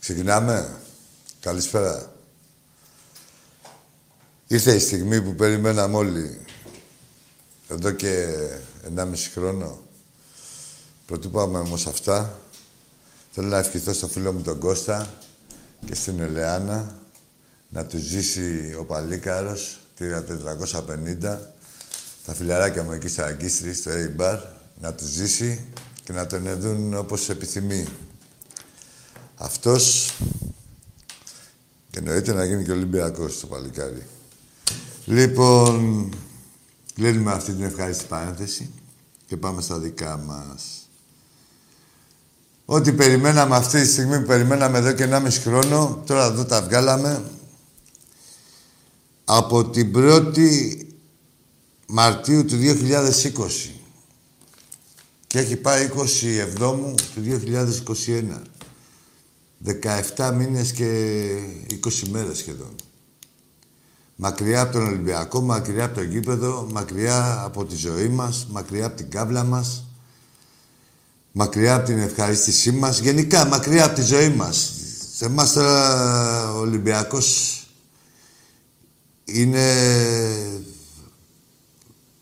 Ξεκινάμε. Καλησπέρα. Ήρθε η στιγμή που περιμέναμε όλοι εδώ και 1,5 χρόνο. Πρωτού πάμε όμως αυτά, θέλω να ευχηθώ στο φίλο μου τον Κώστα και στην Ελεάνα να τους ζήσει ο Παλίκαρος, τύρα 450, τα φιλαράκια μου εκεί στα Αγκίστρης, στο A-Bar, να τους ζήσει και να τον εδούν όπως επιθυμεί. Αυτός και εννοείται να γίνει και Ολυμπιακός το παλικάρι. Λοιπόν, κλείνουμε αυτή την ευχάριστη παρένθεση και πάμε στα δικά μας. Ό,τι περιμέναμε αυτή τη στιγμή που περιμέναμε εδώ και 1,5 χρόνο, τώρα εδώ τα βγάλαμε. Από την 1η Μαρτίου του 2020 και έχει πάει 27 του 2021. 17 μήνες και 20 μέρες σχεδόν. Μακριά από τον Ολυμπιακό, μακριά από το γήπεδο, μακριά από τη ζωή μας, μακριά από την κάβλα μας, μακριά από την ευχαρίστησή μας, γενικά μακριά από τη ζωή μας. Σε εμάς τώρα ο Ολυμπιακός είναι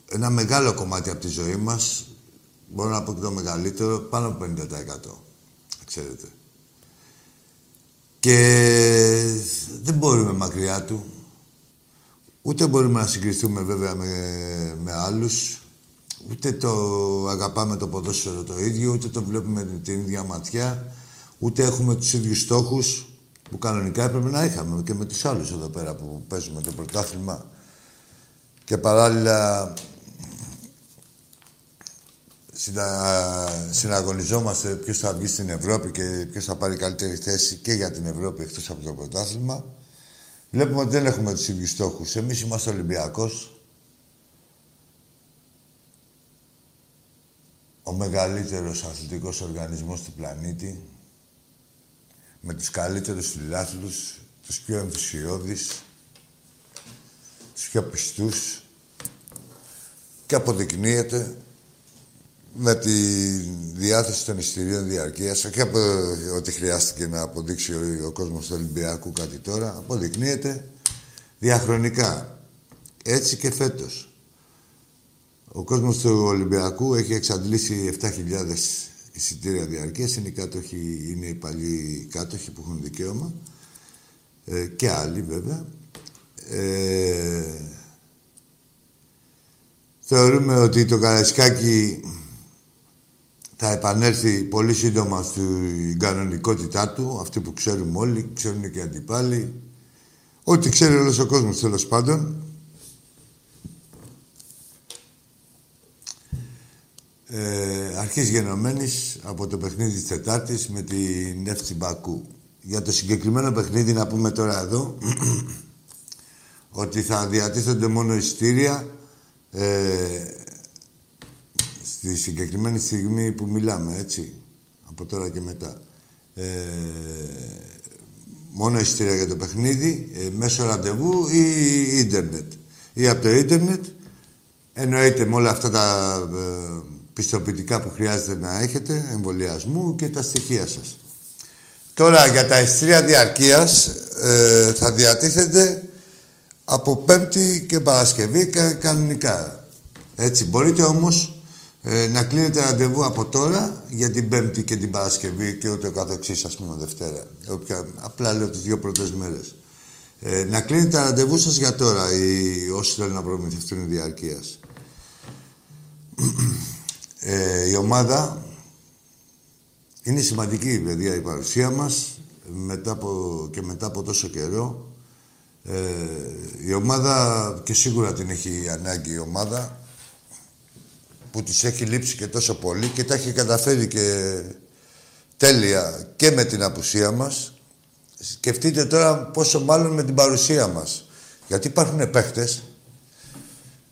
ένα μεγάλο κομμάτι από τη ζωή μας, μπορώ να πω και το μεγαλύτερο, πάνω από 50%. Ξέρετε. Και δεν μπορούμε μακριά του. Ούτε μπορούμε να συγκριθούμε βέβαια με, με άλλους. Ούτε το αγαπάμε το ποδόσφαιρο το ίδιο, ούτε το βλέπουμε την ίδια ματιά. Ούτε έχουμε τους ίδιους στόχους που κανονικά έπρεπε να είχαμε και με τους άλλους εδώ πέρα που παίζουμε το πρωτάθλημα. Και παράλληλα συνα... συναγωνιζόμαστε ποιος θα βγει στην Ευρώπη και ποιος θα πάρει καλύτερη θέση και για την Ευρώπη εκτός από το πρωτάθλημα. Βλέπουμε ότι δεν έχουμε τους ίδιους στόχους. Εμείς είμαστε Ολυμπιακός. Ο μεγαλύτερος αθλητικός οργανισμός του πλανήτη με τους καλύτερους φιλάθλους, τους πιο ενθουσιώδεις, τους πιο πιστούς και αποδεικνύεται με τη διάθεση των εισιτηρίων διαρκείας, όχι από ότι χρειάστηκε να αποδείξει ο, ο κόσμος του Ολυμπιακού κάτι τώρα, αποδεικνύεται διαχρονικά. Έτσι και φέτος. Ο κόσμος του Ολυμπιακού έχει εξαντλήσει 7.000 εισιτήρια διαρκείας. Είναι οι, κάτοχοι, είναι οι παλιοί κάτοχοι που έχουν δικαίωμα. Ε, και άλλοι βέβαια. Ε, θεωρούμε ότι το Καραϊσκάκι θα επανέλθει πολύ σύντομα στην κανονικότητά του, αυτή που ξέρουμε όλοι, ξέρουν και οι αντιπάλοι. Ό,τι ξέρει όλος ο κόσμος, τέλος πάντων. Ε, αρχής γενομένης από το παιχνίδι της Τετάρτης με την Εύτσι Μπακού. Για το συγκεκριμένο παιχνίδι να πούμε τώρα εδώ ότι θα διατίθενται μόνο ειστήρια ε, στη συγκεκριμένη στιγμή που μιλάμε, έτσι, από τώρα και μετά. Ε, μόνο εισιτήρια για το παιχνίδι, ε, μέσω ραντεβού ή ίντερνετ. Ή από το ίντερνετ, εννοείται με όλα αυτά τα ε, πιστοποιητικά που χρειάζεται να έχετε, εμβολιασμού και τα στοιχεία σας. Τώρα για τα εισιτήρια διαρκείας ε, θα διατίθεται από Πέμπτη και Παρασκευή κανονικά. Έτσι, μπορείτε όμως ε, να κλείνετε ραντεβού από τώρα για την Πέμπτη και την Παρασκευή και ούτε καθεξής, ας πούμε, Δευτέρα. Όποια, απλά λέω τις δύο πρώτες μέρες. Ε, να κλείνετε τα ραντεβού σας για τώρα, οι, όσοι θέλουν να προμηθευτούν διαρκείας. Ε, η ομάδα είναι σημαντική, παιδιά, η παρουσία μας μετά από, και μετά από τόσο καιρό. Ε, η ομάδα, και σίγουρα την έχει ανάγκη η ομάδα, που της έχει λείψει και τόσο πολύ και τα έχει καταφέρει και τέλεια και με την απουσία μας. Σκεφτείτε τώρα πόσο μάλλον με την παρουσία μας. Γιατί υπάρχουν παίχτες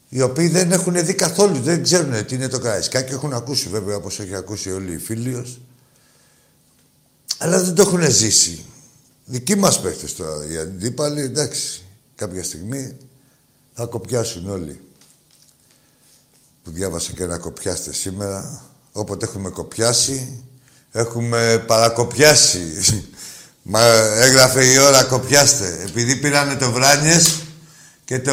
οι οποίοι δεν έχουν δει καθόλου, δεν ξέρουν τι είναι το Καραϊσκάκι. Έχουν ακούσει βέβαια όπως έχει ακούσει όλοι οι φίλοι Αλλά δεν το έχουν ζήσει. Δικοί μας παίχτες τώρα, οι αντίπαλοι, εντάξει, κάποια στιγμή θα κοπιάσουν όλοι που διάβασα και να κοπιάστε σήμερα. Όποτε έχουμε κοπιάσει, έχουμε παρακοπιάσει. Μα έγραφε η ώρα κοπιάστε. Επειδή πήρανε το Βράνιες και το...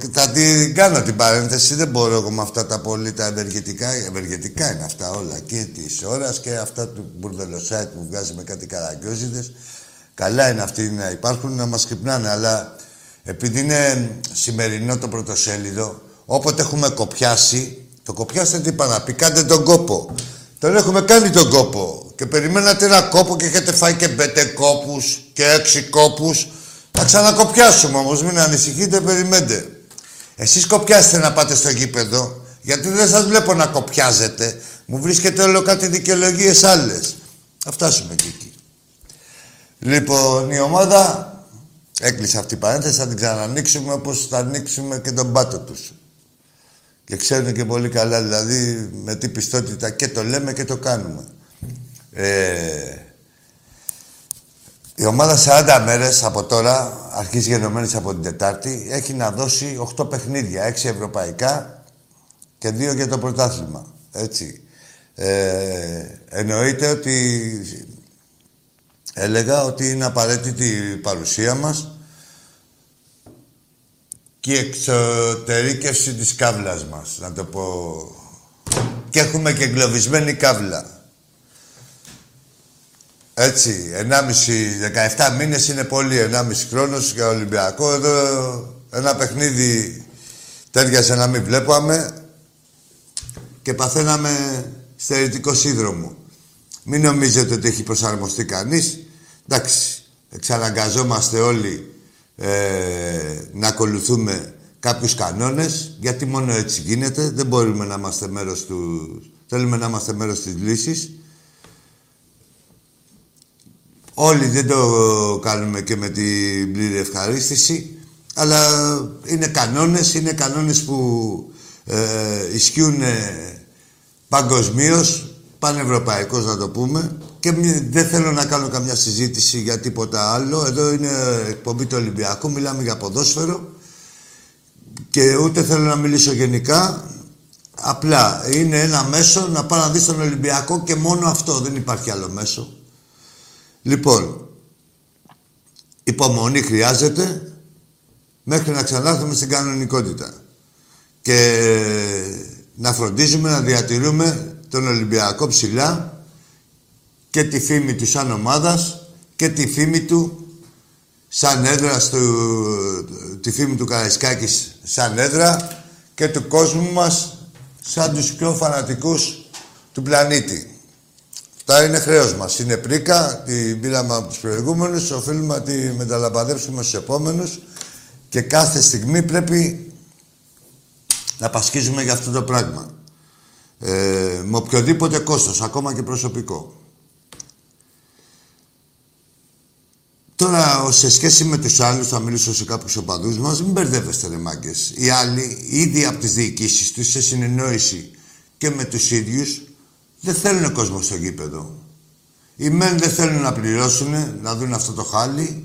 Και θα την κάνω την παρένθεση. Δεν μπορώ εγώ με αυτά τα πολύ τα ευεργετικά. Ευεργετικά είναι αυτά όλα. Και της ώρας και αυτά του μπουρδελοσάιτ που βγάζει με κάτι καραγκιόζιδες. Καλά είναι αυτοί να υπάρχουν να μας ξυπνάνε. Αλλά επειδή είναι σημερινό το πρωτοσέλιδο, όποτε έχουμε κοπιάσει, το κοπιάστε τι είπα να πει, κάντε τον κόπο. Τον έχουμε κάνει τον κόπο. Και περιμένατε ένα κόπο και έχετε φάει και πέντε κόπους και έξι κόπους. Θα ξανακοπιάσουμε όμως, μην ανησυχείτε, περιμένετε. Εσείς κοπιάστε να πάτε στο γήπεδο, γιατί δεν σας βλέπω να κοπιάζετε. Μου βρίσκετε όλο κάτι δικαιολογίες άλλες. Θα φτάσουμε και εκεί. Λοιπόν, η ομάδα έκλεισε αυτή η παρένθεση, θα την ξανανοίξουμε όπως θα ανοίξουμε και τον πάτο τους. Και ξέρουν και πολύ καλά, δηλαδή, με τι πιστότητα και το λέμε και το κάνουμε. Ε, η ομάδα 40 μέρες από τώρα, αρχής γενομένης από την Τετάρτη, έχει να δώσει 8 παιχνίδια, 6 ευρωπαϊκά και 2 για το πρωτάθλημα. Έτσι. Ε, εννοείται ότι έλεγα ότι είναι απαραίτητη η παρουσία μας και η εξωτερήκευση της κάβλας μας, να το πω. Και έχουμε και εγκλωβισμένη κάβλα. Έτσι, 1,5, 17 μήνες είναι πολύ, 1,5 χρόνος για Ολυμπιακό. Εδώ ένα παιχνίδι τέριασε να μην βλέπαμε και παθαίναμε στερητικό σύνδρομο. Μην νομίζετε ότι έχει προσαρμοστεί κανείς. Εντάξει, εξαναγκαζόμαστε όλοι ε, να ακολουθούμε κάποιους κανόνες, γιατί μόνο έτσι γίνεται. Δεν μπορούμε να είμαστε μέρος του... Θέλουμε να είμαστε μέρος της λύσης. Όλοι δεν το κάνουμε και με την πλήρη ευχαρίστηση, αλλά είναι κανόνες, είναι κανόνες που ε, ισχύουν παγκοσμίως πανευρωπαϊκός να το πούμε και δεν θέλω να κάνω καμιά συζήτηση για τίποτα άλλο. Εδώ είναι εκπομπή του Ολυμπιακού, μιλάμε για ποδόσφαιρο και ούτε θέλω να μιλήσω γενικά. Απλά είναι ένα μέσο να πάω να δεις τον Ολυμπιακό και μόνο αυτό, δεν υπάρχει άλλο μέσο. Λοιπόν, υπομονή χρειάζεται μέχρι να ξανάρθουμε στην κανονικότητα. Και να φροντίζουμε να διατηρούμε τον Ολυμπιακό ψηλά και τη φήμη του σαν ομάδας και τη φήμη του σαν έδρα στο, τη φήμη του Καραϊσκάκης σαν έδρα και του κόσμου μας σαν τους πιο φανατικούς του πλανήτη. Αυτά είναι χρέος μας. Είναι πρίκα, την πήραμε από τους προηγούμενους, οφείλουμε να τη μεταλαμπαδεύσουμε στους επόμενους και κάθε στιγμή πρέπει να πασχίζουμε για αυτό το πράγμα. Ε, με οποιοδήποτε κόστος, ακόμα και προσωπικό. Τώρα, σε σχέση με τους άλλους, θα μιλήσω σε κάποιους οπαδούς μας, μην μπερδεύεστε ρε μάγκες. Οι άλλοι, ήδη από τις διοικήσεις τους, σε συνεννόηση και με τους ίδιους, δεν θέλουν κόσμο στο γήπεδο. Οι μεν δεν θέλουν να πληρώσουν, να δουν αυτό το χάλι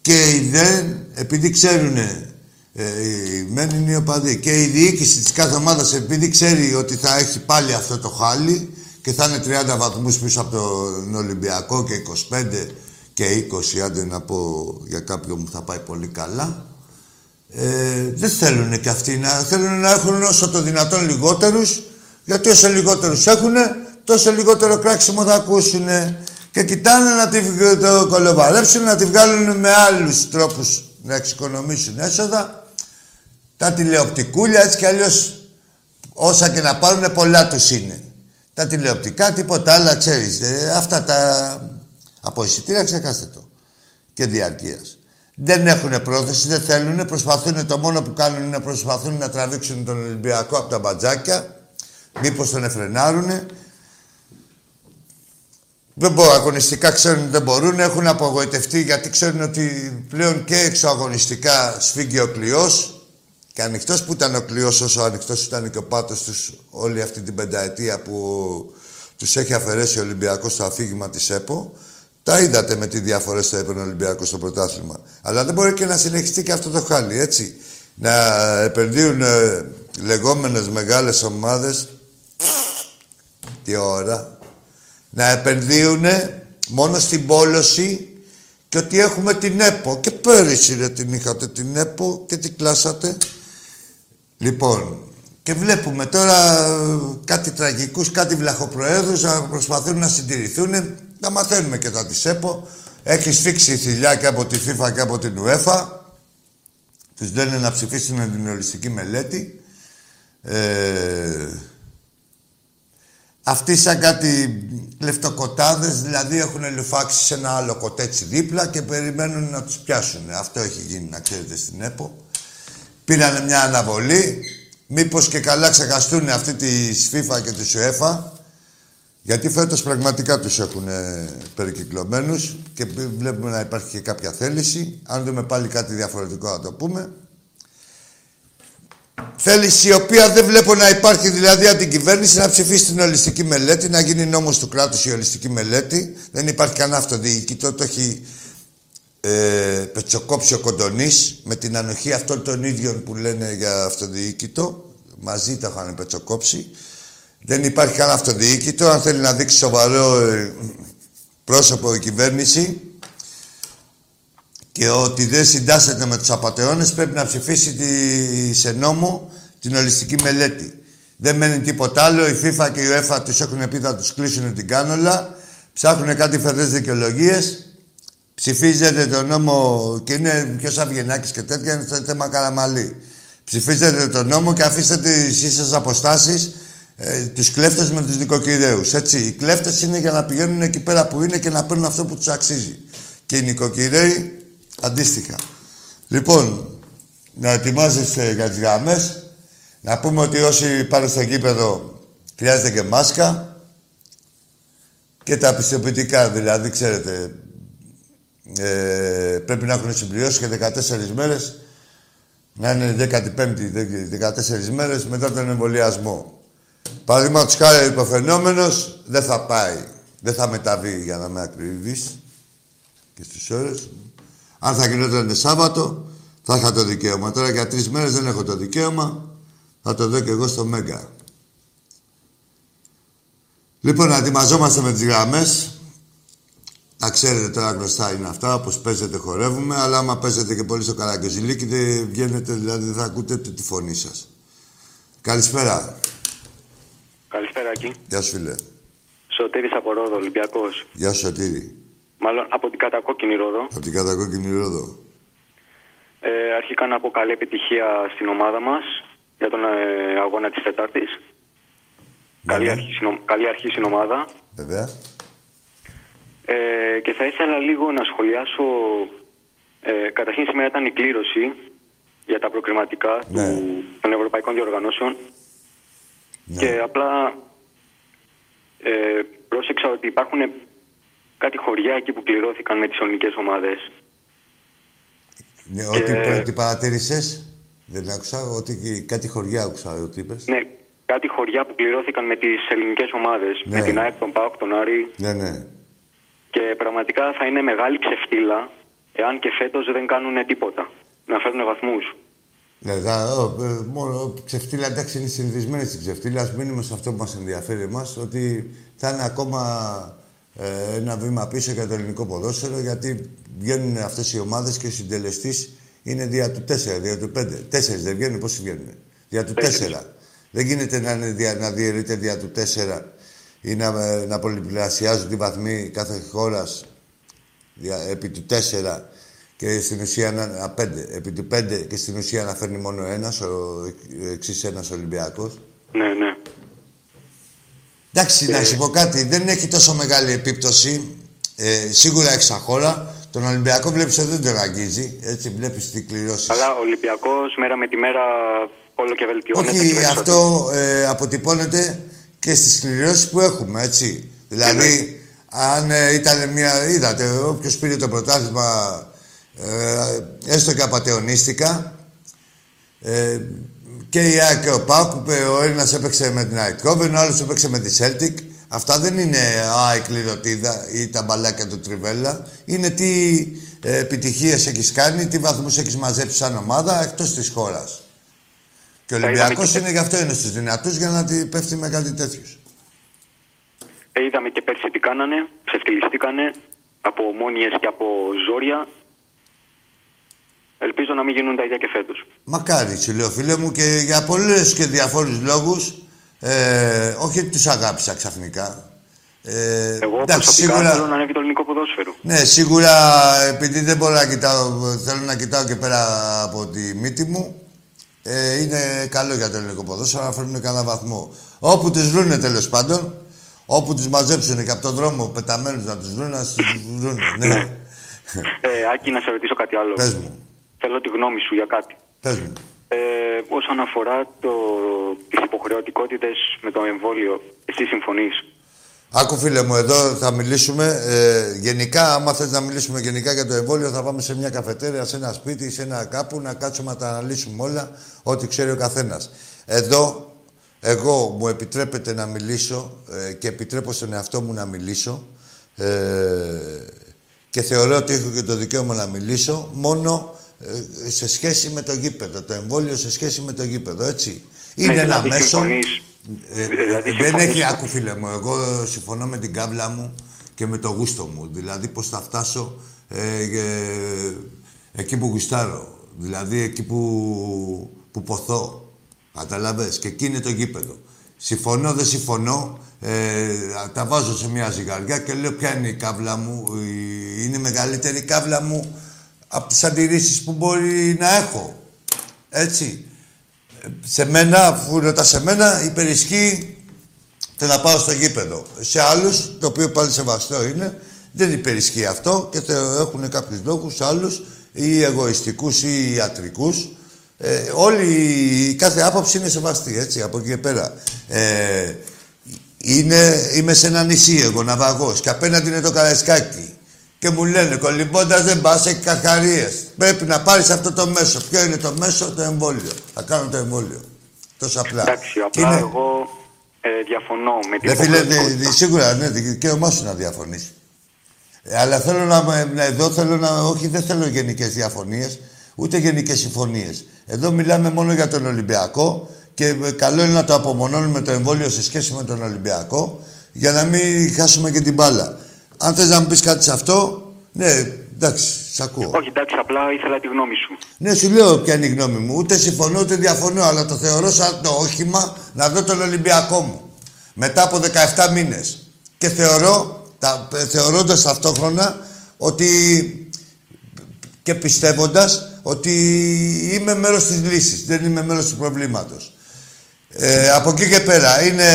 και οι δεν, επειδή ξέρουν ε, μένει είναι οι οπαδοί. Και η διοίκηση της κάθε ομάδας, επειδή ξέρει ότι θα έχει πάλι αυτό το χάλι και θα είναι 30 βαθμούς πίσω από τον Ολυμπιακό και 25 και 20, άντε να πω για κάποιον που θα πάει πολύ καλά, ε, δεν θέλουν και αυτοί να θέλουν να έχουν όσο το δυνατόν λιγότερους, γιατί όσο λιγότερους έχουν, τόσο λιγότερο κράξιμο θα ακούσουν. Και κοιτάνε να τη, το κολοβαρέψουν, να τη βγάλουν με άλλους τρόπους να εξοικονομήσουν έσοδα τα τηλεοπτικούλια έτσι κι αλλιώς όσα και να πάρουν πολλά τους είναι. Τα τηλεοπτικά, τίποτα άλλα, ξέρεις. Ε, αυτά τα από εισιτήρια ξεχάστε το. Και διαρκείας. Δεν έχουν πρόθεση, δεν θέλουν, προσπαθούν, το μόνο που κάνουν είναι να προσπαθούν να τραβήξουν τον Ολυμπιακό από τα μπατζάκια. Μήπως τον εφρενάρουνε. Δεν μπορούν, αγωνιστικά ξέρουν ότι δεν μπορούν, έχουν απογοητευτεί γιατί ξέρουν ότι πλέον και εξωαγωνιστικά σφίγγει ο κλειός και ανοιχτός που ήταν ο κλειός, όσο ανοιχτός ήταν και ο πάτος τους όλη αυτή την πενταετία που τους έχει αφαιρέσει ο Ολυμπιακός στο αφήγημα της ΕΠΟ, τα είδατε με τι διαφορές θα έπαιρνε ο Ολυμπιακός στο πρωτάθλημα. Αλλά δεν μπορεί και να συνεχιστεί και αυτό το χάλι, έτσι. Να επενδύουν ε, λεγόμενες μεγάλες ομάδες. Τι ώρα. Να επενδύουν μόνο στην πόλωση και ότι έχουμε την ΕΠΟ. Και πέρυσι ρε την είχατε την ΕΠΟ και την κλάσατε. Λοιπόν, και βλέπουμε τώρα ε, κάτι τραγικούς, κάτι βλαχοπροέδρους να προσπαθούν να συντηρηθούν. Να μαθαίνουμε και τα της ΕΠΟ. Έχει σφίξει θηλιά και από τη FIFA και από την UEFA. Τους λένε να ψηφίσουν την ολιστική μελέτη. Ε, αυτοί σαν κάτι λεφτοκοτάδες, δηλαδή έχουν λουφάξει σε ένα άλλο κοτέτσι δίπλα και περιμένουν να τους πιάσουν. Αυτό έχει γίνει, να ξέρετε, στην ΕΠΟ. Πήρανε μια αναβολή. Μήπως και καλά ξεχαστούν αυτή της FIFA και της UEFA. Γιατί φέτος πραγματικά τους έχουν ε, περικυκλωμένους και βλέπουμε να υπάρχει και κάποια θέληση. Αν δούμε πάλι κάτι διαφορετικό να το πούμε. Θέληση η οποία δεν βλέπω να υπάρχει δηλαδή από την κυβέρνηση να ψηφίσει την ολιστική μελέτη, να γίνει νόμος του κράτους η ολιστική μελέτη. Δεν υπάρχει κανένα αυτοδιοικητό, το έχει ε, πετσοκόψει ο Κοντονής με την ανοχή αυτών των ίδιων που λένε για αυτοδιοικητό. Μαζί το είχαν πετσοκόψει. Δεν υπάρχει κανένα αυτοδιοίκητο. Αν θέλει να δείξει σοβαρό ε, πρόσωπο η κυβέρνηση, και ότι δεν συντάσσεται με τους απαταιώνες πρέπει να ψηφίσει τη, σε νόμο την ολιστική μελέτη. Δεν μένει τίποτα άλλο. Η FIFA και η UEFA τους έχουν πει θα τους κλείσουν την κάνολα. Ψάχνουν κάτι φεδές δικαιολογίες. Ψηφίζετε το νόμο και είναι πιο αυγενάκης και τέτοια, είναι το θέμα καραμαλή. Ψηφίζετε το νόμο και αφήστε τις ίσες αποστάσεις ε, τους κλέφτες με τους νοικοκυρέους. Έτσι, οι κλέφτες είναι για να πηγαίνουν εκεί πέρα που είναι και να παίρνουν αυτό που τους αξίζει. Και οι νοικοκυρέοι Αντίστοιχα. Λοιπόν, να ετοιμάζεστε για τις γραμμές. Να πούμε ότι όσοι πάνε στο γήπεδο χρειάζεται και μάσκα. Και τα πιστοποιητικά, δηλαδή, ξέρετε, ε, πρέπει να έχουν συμπληρώσει και 14 μέρες. Να είναι 15η, 14 μέρες μετά τον εμβολιασμό. Παραδείγματος χάρη υποφαινόμενος δεν θα πάει. Δεν θα μεταβεί για να με ακριβείς και στις ώρες. Αν θα γινόταν Σάββατο, θα είχα το δικαίωμα. Τώρα για τρεις μέρες δεν έχω το δικαίωμα. Θα το δω και εγώ στο Μέγκα. Λοιπόν, να ετοιμαζόμαστε με τις γραμμές. Να ξέρετε τώρα γνωστά είναι αυτά, όπως παίζετε χορεύουμε, αλλά άμα παίζετε και πολύ στο καραγκιόζηλίκι, δεν βγαίνετε, δηλαδή δεν θα ακούτε τη φωνή σας. Καλησπέρα. Καλησπέρα, εκεί. Γεια σου, φίλε. Σωτήρης από Ρόδο, Ολυμπιακός. Γεια σου, Σωτήρη. Μάλλον από την κατακόκκινη Ρόδο. Από την κατακόκκινη Ρόδο. Ε, αρχικά να πω καλή επιτυχία στην ομάδα μας για τον ε, αγώνα της Τετάρτης. Ναι, Καλή, ναι. αρχή, στην- καλή αρχή στην ομάδα. Βέβαια. Ε, και θα ήθελα λίγο να σχολιάσω. Ε, καταρχήν σήμερα ήταν η κλήρωση για τα προκριματικά Ναι. του, των ευρωπαϊκών διοργανώσεων. Ναι. Και απλά ε, πρόσεξα ότι υπάρχουν κάτι χωριά εκεί που κληρώθηκαν με τις ονικές ομάδες. Ναι, ό,τι, ό,τι παρατήρησες, δεν άκουσα, ότι κάτι χωριά άκουσα ότι είπες. Ναι, κάτι χωριά που πληρώθηκαν με τις ελληνικές ομάδες. Ναι. Με την ΑΕΚ, τον ΠΑΟΚ, τον Άρη. Ναι, ναι. Και πραγματικά θα είναι μεγάλη ξεφτύλα εάν και φέτος δεν κάνουν τίποτα. Να φέρουν βαθμούς. Ναι, θα, ο, ε, μόνο ξεφτύλα, εντάξει, είναι συνηθισμένη στην ξεφτύλα. Ας μείνουμε σε αυτό που μας ενδιαφέρει εμάς, ότι θα είναι ακόμα ε, ένα βήμα πίσω για το ελληνικό ποδόσφαιρο, γιατί βγαίνουν αυτές οι ομάδες και ο συντελεστής είναι δια του 4, δια του 5. Τέσσερις δεν βγαίνουν, πόσοι βγαίνουν; Δια του 4. Δεν γίνεται να, είναι, δια- να διαιρείται δια του 4 ή να, ε, να πολυπλασιάζουν τη βαθμή κάθε χώρας δια- επί του 4 και στην ουσία να είναι α, πέντε. Επί του 5 και στην ουσία να φέρνει μόνο ένας, ο εξής ένας Ολυμπιακός. Ναι, ναι. Εντάξει, να σου πω κάτι, δεν έχει τόσο μεγάλη επίπτωση. Ε, σίγουρα έχει σαν χώρα. Τον Ολυμπιακό βλέπεις ότι δεν τον αγγίζει. Έτσι βλέπεις τι κληρώσεις. Αλλά ο Ολυμπιακός μέρα με τη μέρα όλο και βελτιώνεται. και Όχι, περισσότερο. αυτό ε, αποτυπώνεται και στις κληρώσεις που έχουμε, έτσι. Δηλαδή, αν ε, ήταν μια... Είδατε, όποιος πήρε το πρωτάθλημα, ε, έστω και απατεωνίστηκα, ε, και η ΑΕΚ και ο ΠΑΟΚ, που ο ένας έπαιξε με την Αιτκόβεν, ο άλλος έπαιξε με τη Celtic. Αυτά δεν είναι α, η κληροτίδα ή τα μπαλάκια του Τριβέλα. Είναι τι ε, επιτυχίες έχεις κάνει, τι βαθμούς έχεις μαζέψει σαν ομάδα εκτός της χώρας. Και ο Τα Ολυμπιακός είδαμε και- είναι γι' αυτό είναι στους δυνατούς για να τη πέφτει με κάτι τέτοιος. Ε, είδαμε και πέρσι τι κάνανε, ξεφτυλιστήκανε. από ομόνιες και από ζόρια. Ελπίζω να μην γίνουν τα ίδια και φέτος. Μακάρι, σου λέω φίλε μου, και για πολλές και διαφόρους λόγους. Ε, όχι ότι τους αγάπησα ξαφνικά. Ε, Εγώ εντάξει, προσωπικά σίγουρα... θέλω να ανέβει το ελληνικό ποδόσφαιρο. Ναι, σίγουρα επειδή δεν μπορώ να κοιτάω, θέλω να κοιτάω και πέρα από τη μύτη μου. Ε, είναι καλό για το ελληνικό ποδόσφαιρο να φέρουν κανένα βαθμό. Όπου τους βρούνε τέλος πάντων, όπου τους μαζέψουν και από τον δρόμο πεταμένους να τους βρούνε, να τους βρούνε. Ναι. ε, Άκη, να σε ρωτήσω κάτι άλλο. Πες μου. Θέλω τη γνώμη σου για κάτι. Πες μου. Ε, όσον αφορά το, τις υποχρεωτικότητες με το εμβόλιο, εσύ συμφωνείς; Άκου φίλε μου, εδώ θα μιλήσουμε ε, γενικά. Άμα θες να μιλήσουμε γενικά για το εμβόλιο, θα πάμε σε μια καφετέρια, σε ένα σπίτι, σε ένα κάπου, να κάτσουμε να τα αναλύσουμε όλα, ό,τι ξέρει ο καθένας. Εδώ, εγώ μου επιτρέπεται να μιλήσω ε, και επιτρέπω στον εαυτό μου να μιλήσω ε, και θεωρώ ότι έχω και το δικαίωμα να μιλήσω μόνο ε, σε σχέση με το γήπεδο. Το εμβόλιο σε σχέση με το γήπεδο, έτσι. Είναι ένα δηλαδή μέσο... Ε, δηλαδή, δεν έχει, άκου φίλε μου, εγώ συμφωνώ με την κάβλα μου και με το γούστο μου. Δηλαδή πώς θα φτάσω ε, εκεί που γουστάρω. Δηλαδή εκεί που, που ποθώ. Καταλαβες. Και εκεί είναι το γήπεδο. Συμφωνώ, δεν συμφωνώ. Ε, τα βάζω σε μια ζυγαριά και λέω ποια είναι η κάβλα μου; Είναι η μεγαλύτερη κάβλα μου από τις αντιρρήσεις που μπορεί να έχω. Έτσι σε μένα, αφού ρωτά σε μένα, υπερισχύει το να πάω στο γήπεδο. Σε άλλους, το οποίο πάλι σεβαστό είναι, δεν υπερισχύει αυτό και το έχουν κάποιους λόγους, άλλους, ή εγωιστικούς ή ιατρικούς. Ε, όλοι, κάθε άποψη είναι σεβαστή, έτσι, από εκεί και πέρα. Ε, είναι, είμαι σε ένα νησί εγώ, ναυαγός, και απέναντι είναι το Καραϊσκάκι και μου λένε κολυμπώντας δεν πας, έχεις καρχαρίε. Πρέπει να πάρεις αυτό το μέσο. Ποιο είναι το μέσο, το εμβόλιο. Θα κάνω το εμβόλιο. Τόσο απλά. Εντάξει, απλά είναι... εγώ ε, διαφωνώ με την Δεν φίλε, σίγουρα ναι, δικαίωμά σου να διαφωνεί. Ε, αλλά θέλω να, εδώ θέλω να, όχι δεν θέλω γενικές διαφωνίες, ούτε γενικές συμφωνίες. Εδώ μιλάμε μόνο για τον Ολυμπιακό και ε, καλό είναι να το απομονώνουμε το εμβόλιο σε σχέση με τον Ολυμπιακό για να μην χάσουμε και την μπάλα. Αν θες να μου πεις κάτι σε αυτό, ναι, εντάξει, σ' ακούω. Όχι, εντάξει, απλά ήθελα τη γνώμη σου. Ναι, σου λέω ποια είναι η γνώμη μου. Ούτε συμφωνώ, ούτε διαφωνώ, αλλά το θεωρώ σαν το όχημα να δω τον Ολυμπιακό μου. Μετά από 17 μήνες. Και θεωρώ, τα, θεωρώντας ταυτόχρονα, ότι και πιστεύοντας ότι είμαι μέρος της λύσης, δεν είμαι μέρος του προβλήματος. Ε, από εκεί και πέρα είναι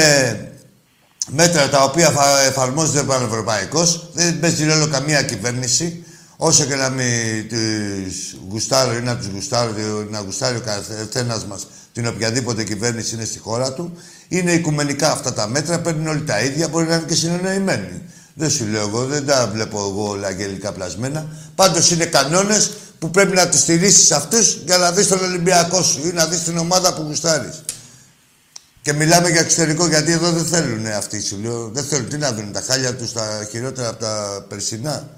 μέτρα τα οποία θα εφαρμόζεται πανευρωπαϊκώς. Δεν παίζει ρόλο καμία κυβέρνηση. Όσο και να μην τους γουστάρει ή να του γουστάρει, να γουστάρει ο καθένας μας την οποιαδήποτε κυβέρνηση είναι στη χώρα του. Είναι οικουμενικά αυτά τα μέτρα, παίρνουν όλοι τα ίδια, μπορεί να είναι και συνεννοημένοι. Δεν σου λέω εγώ, δεν τα βλέπω εγώ όλα αγγελικά πλασμένα. Πάντως είναι κανόνες που πρέπει να του στηρίσει αυτού για να δεις τον Ολυμπιακό σου ή να δεις την ομάδα που γουστάρεις. Και μιλάμε για εξωτερικό, γιατί εδώ δεν θέλουν αυτοί, σου λέω. Δεν θέλουν. Τι να δουν, τα χάλια τους τα χειρότερα από τα περσινά.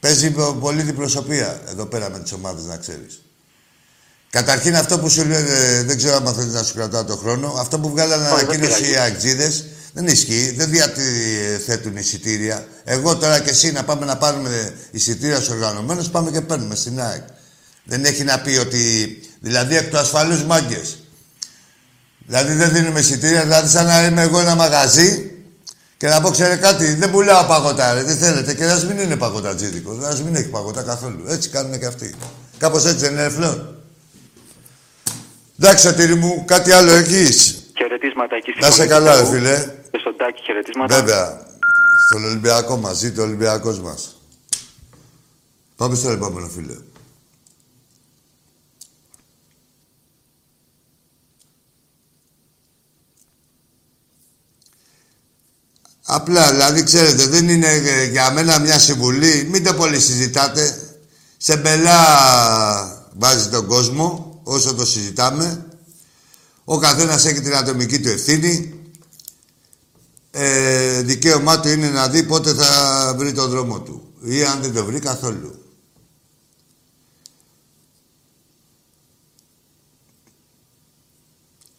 Παίζει πολύ διπροσωπεία εδώ πέρα με τις ομάδες, να ξέρεις. Καταρχήν αυτό που σου λέω, ε, δεν ξέρω αν θέλεις να σου κρατάω το χρόνο, αυτό που βγάλανε ανακοίνωση οι αγτζίδες, δεν ισχύει, δεν διαθέτουν εισιτήρια. Εγώ τώρα και εσύ να πάμε να πάρουμε εισιτήρια στους οργανωμένους, πάμε και παίρνουμε στην ΑΕΚ. Δεν έχει να πει ότι, δηλαδή εκ του ασφαλούς μάγκες. Δηλαδή δεν δίνουμε εισιτήρια, δηλαδή σαν να είμαι εγώ ένα μαγαζί και να πω, ξέρετε κάτι, δεν πουλάω παγωτά, ρε, τι θέλετε. Και να μην είναι παγωτά τζίδικο, να μην έχει παγωτά καθόλου. Έτσι κάνουν και αυτοί. Κάπως έτσι δεν είναι εφλόν. Εντάξει, Σωτήρη μου, κάτι άλλο έχεις; Χαιρετίσματα εκεί Να σε καλά, ρε φίλε. Και στον Τάκη χαιρετίσματα. Βέβαια. Στον Ολυμπιακό μας, ζήτω ο Ολυμπιακός μας. Πάμε στο επόμενο, φίλε. Απλά, δηλαδή, ξέρετε, δεν είναι ε, για μένα μια συμβουλή. Μην το πολύ συζητάτε. Σε μπελά βάζει τον κόσμο, όσο το συζητάμε. Ο καθένας έχει την ατομική του ευθύνη. Ε, δικαίωμά του είναι να δει πότε θα βρει τον δρόμο του. Ή αν δεν το βρει καθόλου.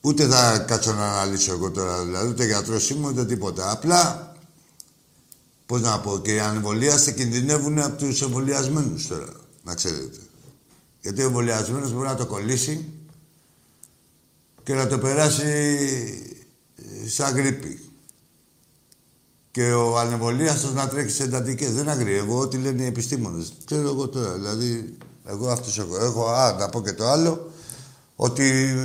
Ούτε θα κάτσω να αναλύσω εγώ τώρα, δηλαδή, ούτε γιατρός είμαι, ούτε τίποτα. Απλά Πώς να πω, και οι ανεμβολίαστοι κινδυνεύουν από τους εμβολιασμένους τώρα, να ξέρετε. Γιατί ο εμβολιασμένος μπορεί να το κολλήσει και να το περάσει ε, σαν γρήπη. Και ο ανεμβολίαστος να τρέχει σε εντατικές. Δεν αγριεύω ό,τι λένε οι επιστήμονες. Ξέρω εγώ τώρα, δηλαδή, εγώ αυτός έχω. Έχω, α, να πω και το άλλο, ότι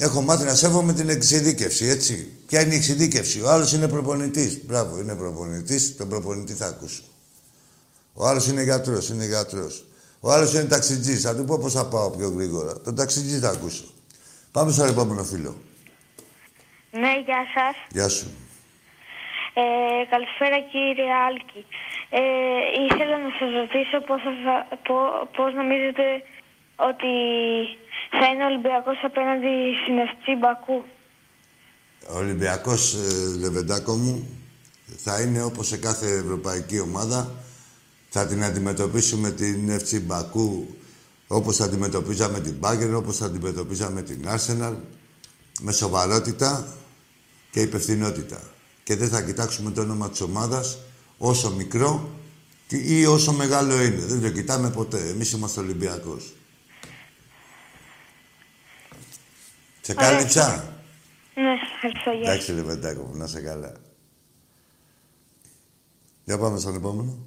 έχω μάθει να σέβομαι την εξειδίκευση, έτσι. Ποια είναι η εξειδίκευση; Ο άλλος είναι προπονητής. Μπράβο, είναι προπονητής. Τον προπονητή θα ακούσω. Ο άλλος είναι γιατρός, είναι γιατρός. Ο άλλος είναι ταξιτζής. Θα του πω πώς θα πάω πιο γρήγορα. Τον ταξιτζή θα ακούσω. Πάμε στο επόμενο φίλο. Ναι, γεια σας. Γεια σου. Ε, καλησπέρα κύριε Άλκη. Ε, ήθελα να σας ρωτήσω πώς, θα, πό- πώς νομίζετε ότι θα είναι ο Ολυμπιακός απέναντι στην FC Μπακού. Ο Ολυμπιακός, ε, Λεβεντάκο μου, θα είναι όπως σε κάθε ευρωπαϊκή ομάδα. Θα την αντιμετωπίσουμε την FC Μπακού όπως θα αντιμετωπίζαμε την Bayern, όπως θα αντιμετωπίζαμε την Arsenal, με σοβαρότητα και υπευθυνότητα. Και δεν θα κοιτάξουμε το όνομα της ομάδας όσο μικρό και- ή όσο μεγάλο είναι. Δεν το κοιτάμε ποτέ. Εμείς είμαστε Ολυμπιακός. Σε κάλυψα. Ναι, ευχαριστώ, γεια σας. Εντάξει, ρε Βεντάκο μου, να σε καλά. Για πάμε στον επόμενο.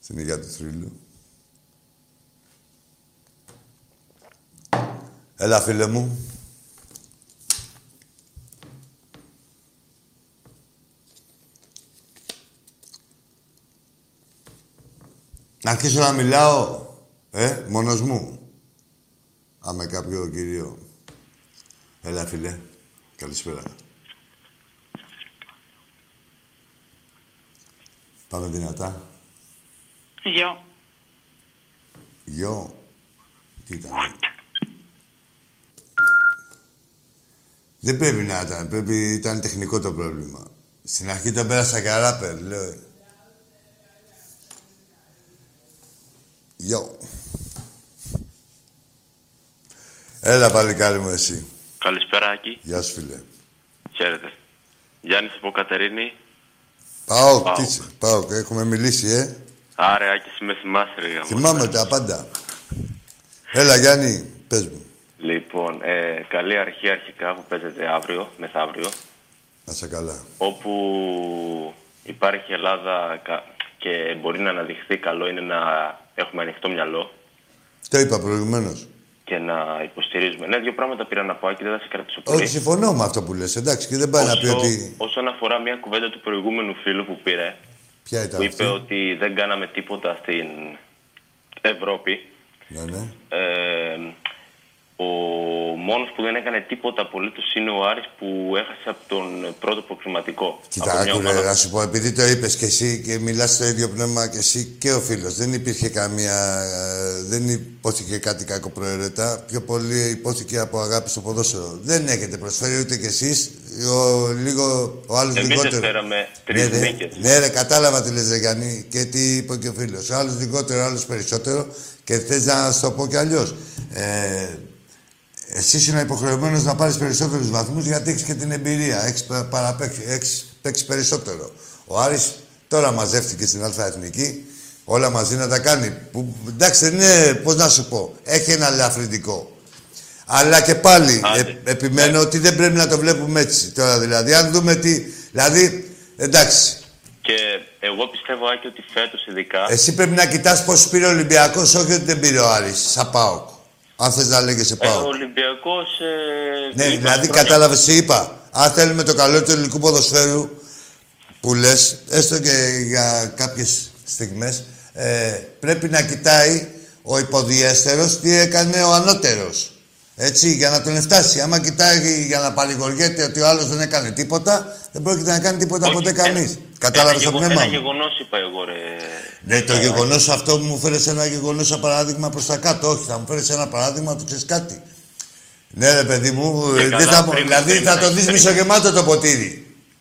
Στην υγεία του θρύλου. Έλα, φίλε μου. Να αρχίσω να μιλάω, ε, μόνος μου. Άμε κάποιο κύριο. Έλα, φίλε. Καλησπέρα. Πάμε δυνατά. Γεια. Γιο. Τι ήταν; Δεν πρέπει να ήταν. Πρέπει ήταν τεχνικό το πρόβλημα. Στην αρχή τον πέρασα καράπερ, λέω. Γιο. Έλα, παλικάρι μου, εσύ. Καλησπέρα, Άκη. Γεια σου, φίλε. Χαίρετε. Γιάννης από Κατερίνη. Πάω, Πάω. τι είσαι. Πάω, έχουμε μιλήσει, ε. Άρα, Άκη, με θυμάσαι, ρε. γαμώ. Θυμάμαι τα πάντα. Έλα, Γιάννη, πες μου. Λοιπόν, ε, καλή αρχή αρχικά που παίζεται αύριο, μεθαύριο, Να σε καλά. όπου υπάρχει Ελλάδα κα- και μπορεί να αναδειχθεί καλό είναι να έχουμε ανοιχτό μυαλό Το είπα προηγουμένως. Και να υποστηρίζουμε. Ναι, δύο πράγματα πήρα να πω και δεν θα σε κρατήσω πολύ. Όχι, συμφωνώ με αυτό που λες. Εντάξει, και δεν πάει να πει Όσο- ότι. Όσον αφορά μια κουβέντα του προηγούμενου φίλου που πήρε, Ποια ήταν που αυτή; είπε ότι δεν κάναμε τίποτα στην Ευρώπη, Ναι, ναι. Ε, ο μόνος που δεν έκανε τίποτα απολύτως είναι ο Άρης που έχασε από τον πρώτο προκριματικό. Κοίτα, από μια άκουρε, ομάδα- να σου πω, επειδή το είπες και εσύ και μιλάς στο ίδιο πνεύμα και εσύ και ο φίλος. Δεν υπήρχε καμία. ε, Δεν υπόθηκε κάτι κακό προαιρετά. Πιο πολύ υπόθηκε από αγάπη στο ποδόσφαιρο. Δεν έχετε προσφέρει ούτε κι εσείς. Ο, λίγο, ο άλλος Εμείς λιγότερο. δεν φέραμε ναι, τρεις ναι, νίκες. ναι, ρε, κατάλαβα τι λες, ρε Γιάννη, και τι είπε και ο φίλος. Ο άλλος λιγότερο, ο άλλος περισσότερο. Και θες να σου το πω κι αλλιώς. Ε, εσύ είσαι υποχρεωμένος να πάρεις περισσότερους βαθμούς γιατί έχεις και την εμπειρία. Έχεις παραπέξει, έχεις παίξει περισσότερο. Ο Άρης τώρα μαζεύτηκε στην Α Εθνική, όλα μαζί να τα κάνει. Που, εντάξει, δεν είναι, πώς να σου πω, έχει ένα ελαφρυντικό. Αλλά και πάλι Άντε. ε, επιμένω ότι δεν πρέπει να το βλέπουμε έτσι τώρα. Δηλαδή, αν δούμε τι. Δηλαδή, εντάξει, Και εγώ πιστεύω, Άκη, ότι φέτος ειδικά... εσύ πρέπει να κοιτάς πώς πήρε ο Ολυμπιακός, όχι ότι δεν πήρε ο Άρης, σαν ΠΑΟΚ. Αν θες να λέγεσαι ε, ο ΠΑΟΚ. Ολυμπιακός... Ε, Ναι, είπα δηλαδή χρόνια- κατάλαβες, τι είπα. Αν θέλουμε το καλό του ελληνικού ποδοσφαίρου που λες, έστω και για κάποιες στιγμές, ε, πρέπει να κοιτάει ο υποδιέστερος τι έκανε ο ανώτερος. Έτσι, για να τον φτάσει. Άμα κοιτάει για να παρηγοριέται ότι ο άλλος δεν έκανε τίποτα, δεν πρόκειται να κάνει τίποτα Όχι, ποτέ ε, κανείς. Κατάλαβες το ένα, γεγο- πνεύμα Ένα μου. γεγονός είπα εγώ, ρε. Ναι, το γεγονός αυτό μου φέρει ένα γεγονός σαν παράδειγμα προς τα κάτω. Όχι, θα μου φέρεις ένα παράδειγμα του ξέρεις κάτι. Ναι, ρε παιδί μου, Και ε, καλά, δεν θα, μου- πριν- δηλαδή πριν- θα το δεις πριν- μισογεμάτο το ποτήρι.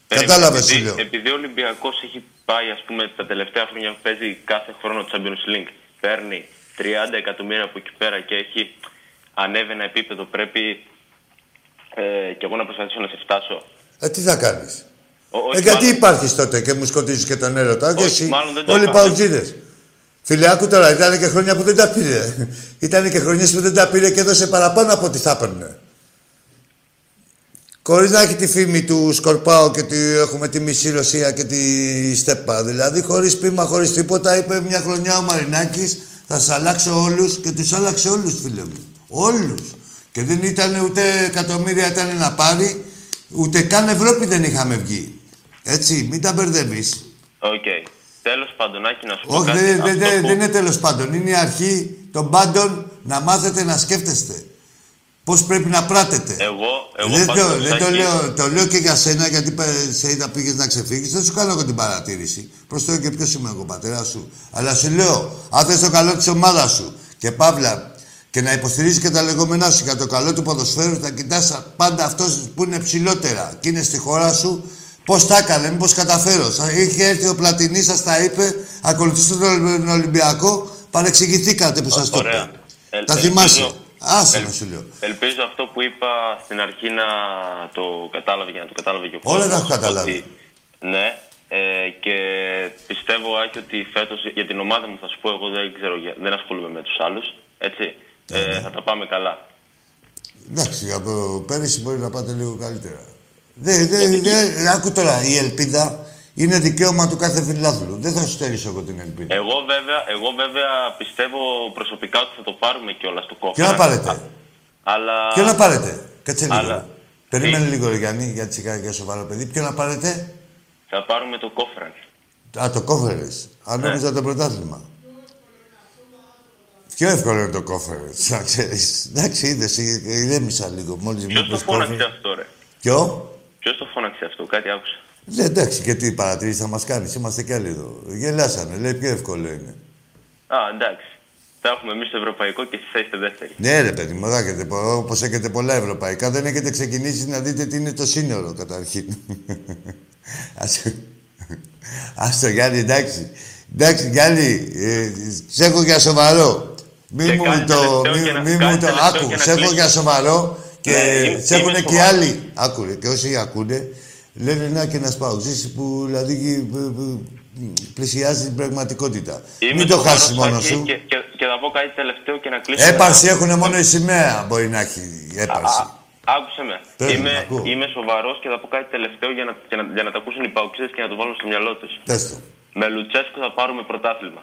Περίμενε, Κατάλαβες, σου επειδή- λέω. Επειδή ο Ολυμπιακός έχει πάει, ας πούμε, τα τελευταία χρόνια που παίζει κάθε χρόνο Champions League, παίρνει 30 εκατομμύρια από εκεί πέρα και έχει ανέβει ένα επίπεδο, πρέπει ε, και εγώ να προσπαθήσω να σε φτάσω. Ε, τι θα κάνεις; Ο- όχι, Ε, γιατί μάλλον- υπάρχεις τότε και μου σκοτίζεις και τον έρωτα. Και Όχι, εσύ, μάλλον δεν το όλοι είπα. παουτζίδες. Φίλε, άκου τώρα, ήταν και χρόνια που δεν τα πήρε. ήταν και χρονιές που δεν τα πήρε και έδωσε παραπάνω από ό,τι θα έπαιρνε. Χωρίς να έχει τη φήμη του Σκορπάου και ότι έχουμε τη μισή Ρωσία και τη Στέπα. Δηλαδή, χωρίς πείμα, χωρίς τίποτα, είπε μια χρονιά ο Μαρινάκης θα σας αλλάξω όλους και τους άλλαξε όλους, φίλε μου. Όλους. Και δεν ήταν ούτε εκατομμύρια ήταν να πάρει, ούτε καν Ευρώπη δεν είχαμε βγει. Έτσι, μην τα μπερδεύεις. Οκ. Τέλος πάντων, Άκη, να σου πω Όχι, κάτι. δεν, δεν, Αυτό δεν, που- δεν είναι τέλος πάντων. Είναι η αρχή των πάντων να μάθετε να σκέφτεστε. Πώς πρέπει να πράτετε. Εγώ, εγώ δεν, το, πάντως, δεν το, Άκη, λέω, το λέω και για σένα γιατί πε- σε είδα πήγες να ξεφύγεις. Δεν σου κάνω εγώ την παρατήρηση. Προς το και ποιος είμαι εγώ, πατέρα σου. Αλλά σου λέω, αν θες το καλό της ομάδας σου και παύλα και να υποστηρίζεις και τα λεγόμενά σου για το καλό του ποδοσφαίρου, θα κοιτάς πάντα αυτός που είναι ψηλότερα και είναι στη χώρα σου. Πώς τα έκανε, μήπως καταφέρω. Σα- Είχε έρθει ο Πλατινής, σας τα είπε, ακολουθήστε τον Ολυμπιακό, παρεξηγηθήκατε που σας το Ωραία. είπε. Ε, Τα ελπίζω- θυμάσαι. Άσε ελ- να σου λέω. Ελπίζω αυτό που είπα στην αρχή να το κατάλαβε για να το κατάλαβε και ο Όλα κόσμος, τα έχω καταλάβει. ότι- ναι, ε, και πιστεύω, Άκη, ότι φέτος για την ομάδα μου θα σου πω, εγώ δεν ξέρω, για- δεν ασχολούμαι με τους άλλους, έτσι. Ναι, Ε, θα τα πάμε καλά. Εντάξει, από πέρυσι μπορεί να πάτε λίγο καλύτερα. Δεν, δεν, δεν, άκου τώρα, η ελπίδα είναι δικαίωμα του κάθε φιλάθλου. Δεν θα σου στερήσω εγώ την ελπίδα. Εγώ βέβαια, εγώ βέβαια πιστεύω προσωπικά ότι θα το πάρουμε κιόλας στο κόμμα. Ποιο να πάρετε, Αλλά... ποιο να πάρετε. Κάτσε λίγο. Αλλά- Περίμενε Τι; λίγο, ρε Γιάννη, γιατί σιγά και σοβαρό παιδί. Ποιο να πάρετε; Θα πάρουμε το κόφραν. Α, το κόφερες. Αν νόμιζα το πρωτάθλημα. Πιο εύκολο είναι το κόφερες, να ξέρεις. Εντάξει, είδες, ηρέμησα λίγο. Μόλις μου Ποιος το είπες φώναξε κόφερες. αυτό, ρε; Ποιο; Ποιος το φώναξε αυτό, κάτι άκουσα. Ναι, εντάξει, και τι παρατηρήσεις θα μας κάνεις. Είμαστε κι άλλοι εδώ. Γελάσανε, λέει πιο εύκολο είναι. Α, εντάξει. Τα έχουμε εμείς στο ευρωπαϊκό και εσείς θα είστε δεύτεροι. Ναι, ρε παιδί μου, έχετε, όπως έχετε πολλά ευρωπαϊκά, δεν έχετε ξεκινήσει να δείτε τι είναι το σύνορο καταρχήν. Άσε- Άστο Γιάννη, εντάξει. Εντάξει, Γιάννη, ε, σε έχω για σοβαρό. Μη Και μου κάτι το. τελευταίο Μη, και να- μη κάτι μου το. τελευταίο Άκου, και να σε έχω κλείσουμε. για σοβαρό και Ναι, είμαι- σε έχουν είμαι και σοβαρός. άλλοι. Άκουρε, και όσοι ακούνε, λένε να και να σπάω. Ζήσει που δηλαδή ε, ε, ε, πλησιάζει την πραγματικότητα. Είμαι Μην το σοβαρός, χάσεις μόνος Άκη, σου. Και, και, και θα πω κάτι τελευταίο και να κλείσω. Έπαρση έχουν μόνο η σημαία. Μπορεί να έχει έπαρση. Άκουσε με. Πες μου, είμαι, ακούω. είμαι σοβαρός και θα πω κάτι τελευταίο για να, για να, για να τα ακούσουν οι παουξίδε και να το βάλουν στο μυαλό τους. Πες το. Με Λουτσέσκο θα πάρουμε πρωτάθλημα.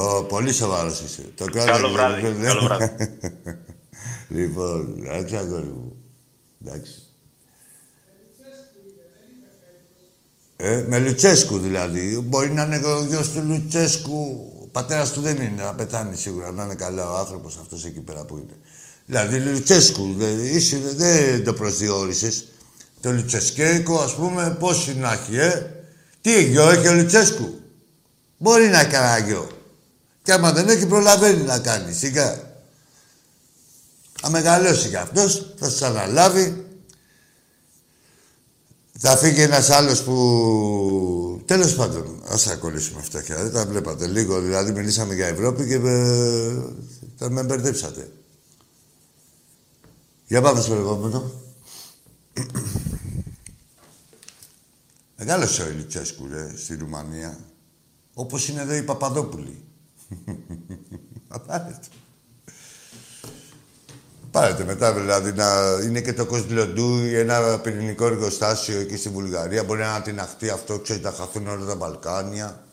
Ω, πολύ σοβαρός είσαι. Το κράτο. Καλό βράδυ, καλό βράδυ. Λοιπόν, εντάξει, αγόρι μου. Εντάξει. Ε, με Λουτσέσκου δηλαδή. Μπορεί να είναι ο γιος του Λουτσέσκου. Ο πατέρας του δεν είναι, να πεθάνει σίγουρα. Να είναι καλά ο άνθρωπος αυτός εκεί πέρα που είναι. Δηλαδή Λουτσέσκου. Δεν, είσαι, δεν το προσδιορίσες. Το Λουτσεσκέικο, ας πούμε, πώς να έχει, ε; Τι γιο έχει ο Λουτσέσκου; Μπορεί να έχει κανένα γιο. Και άμα δεν έχει, προλαβαίνει να κάνει. Σιγά. Θα μεγαλώσει κι αυτός, θα σας αναλάβει. Θα φύγει ένας άλλος που... Τέλος πάντων, ας τα κολλήσουμε αυτά και δεν τα βλέπατε λίγο. Δηλαδή, μιλήσαμε για Ευρώπη και ε, θα με μπερδέψατε. Για πάμε στο επόμενο. Μεγάλος ο Ελιτσέσκου, ρε, στη Ρουμανία. Όπως είναι εδώ η Παπαδόπουλη. Πάρετε. Πάρετε μετά, δηλαδή, να είναι και το Κοσλοντού ή ένα πυρηνικό εργοστάσιο εκεί στη Βουλγαρία. Μπορεί να ανατιναχτεί αυτό, ξέρετε, να χαθούν όλα τα Βαλκάνια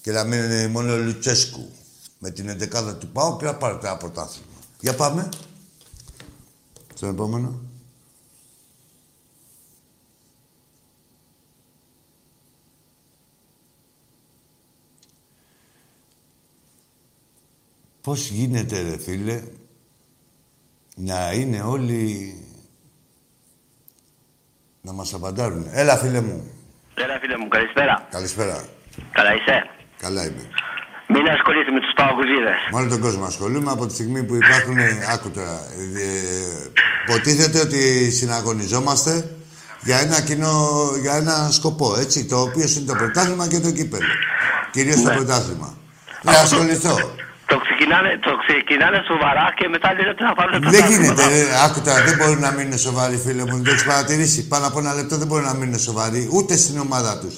και να μείνει μόνο ο Λουτσέσκου με την εντεκάδα του Πάου και να πάρετε ένα πρωτάθλημα. Για πάμε. Στον επόμενο. Πώς γίνεται, ρε φίλε, να είναι όλοι να μας απαντάρουν. Έλα, φίλε μου. Έλα φίλε μου, καλησπέρα. Καλησπέρα. Καλά είσαι; Καλά είμαι. Μην ασχολείσαι με τους παγωγουζίδες. Μόνο τον κόσμο ασχολούμαι από τη στιγμή που υπάρχουν. Άκου τώρα. Ε, υποτίθεται ότι συναγωνιζόμαστε για ένα κοινό, για ένα σκοπό, έτσι, το οποίο είναι το πρωτάθλημα και το κύπελο. Κυρίως το Ναι. πρωτάθλημα. Να ασχοληθώ. Το ξεκινάνε, το ξεκινάνε σοβαρά και μετά λένε ότι θα πάρουν Δεν γίνεται. Ρε. Άκου τώρα, δεν μπορεί να μείνουν σοβαροί, φίλε μου. Δεν το έχεις παρατηρήσει. Πάνω από ένα λεπτό δεν μπορεί να μείνουν σοβαροί, ούτε στην ομάδα τους.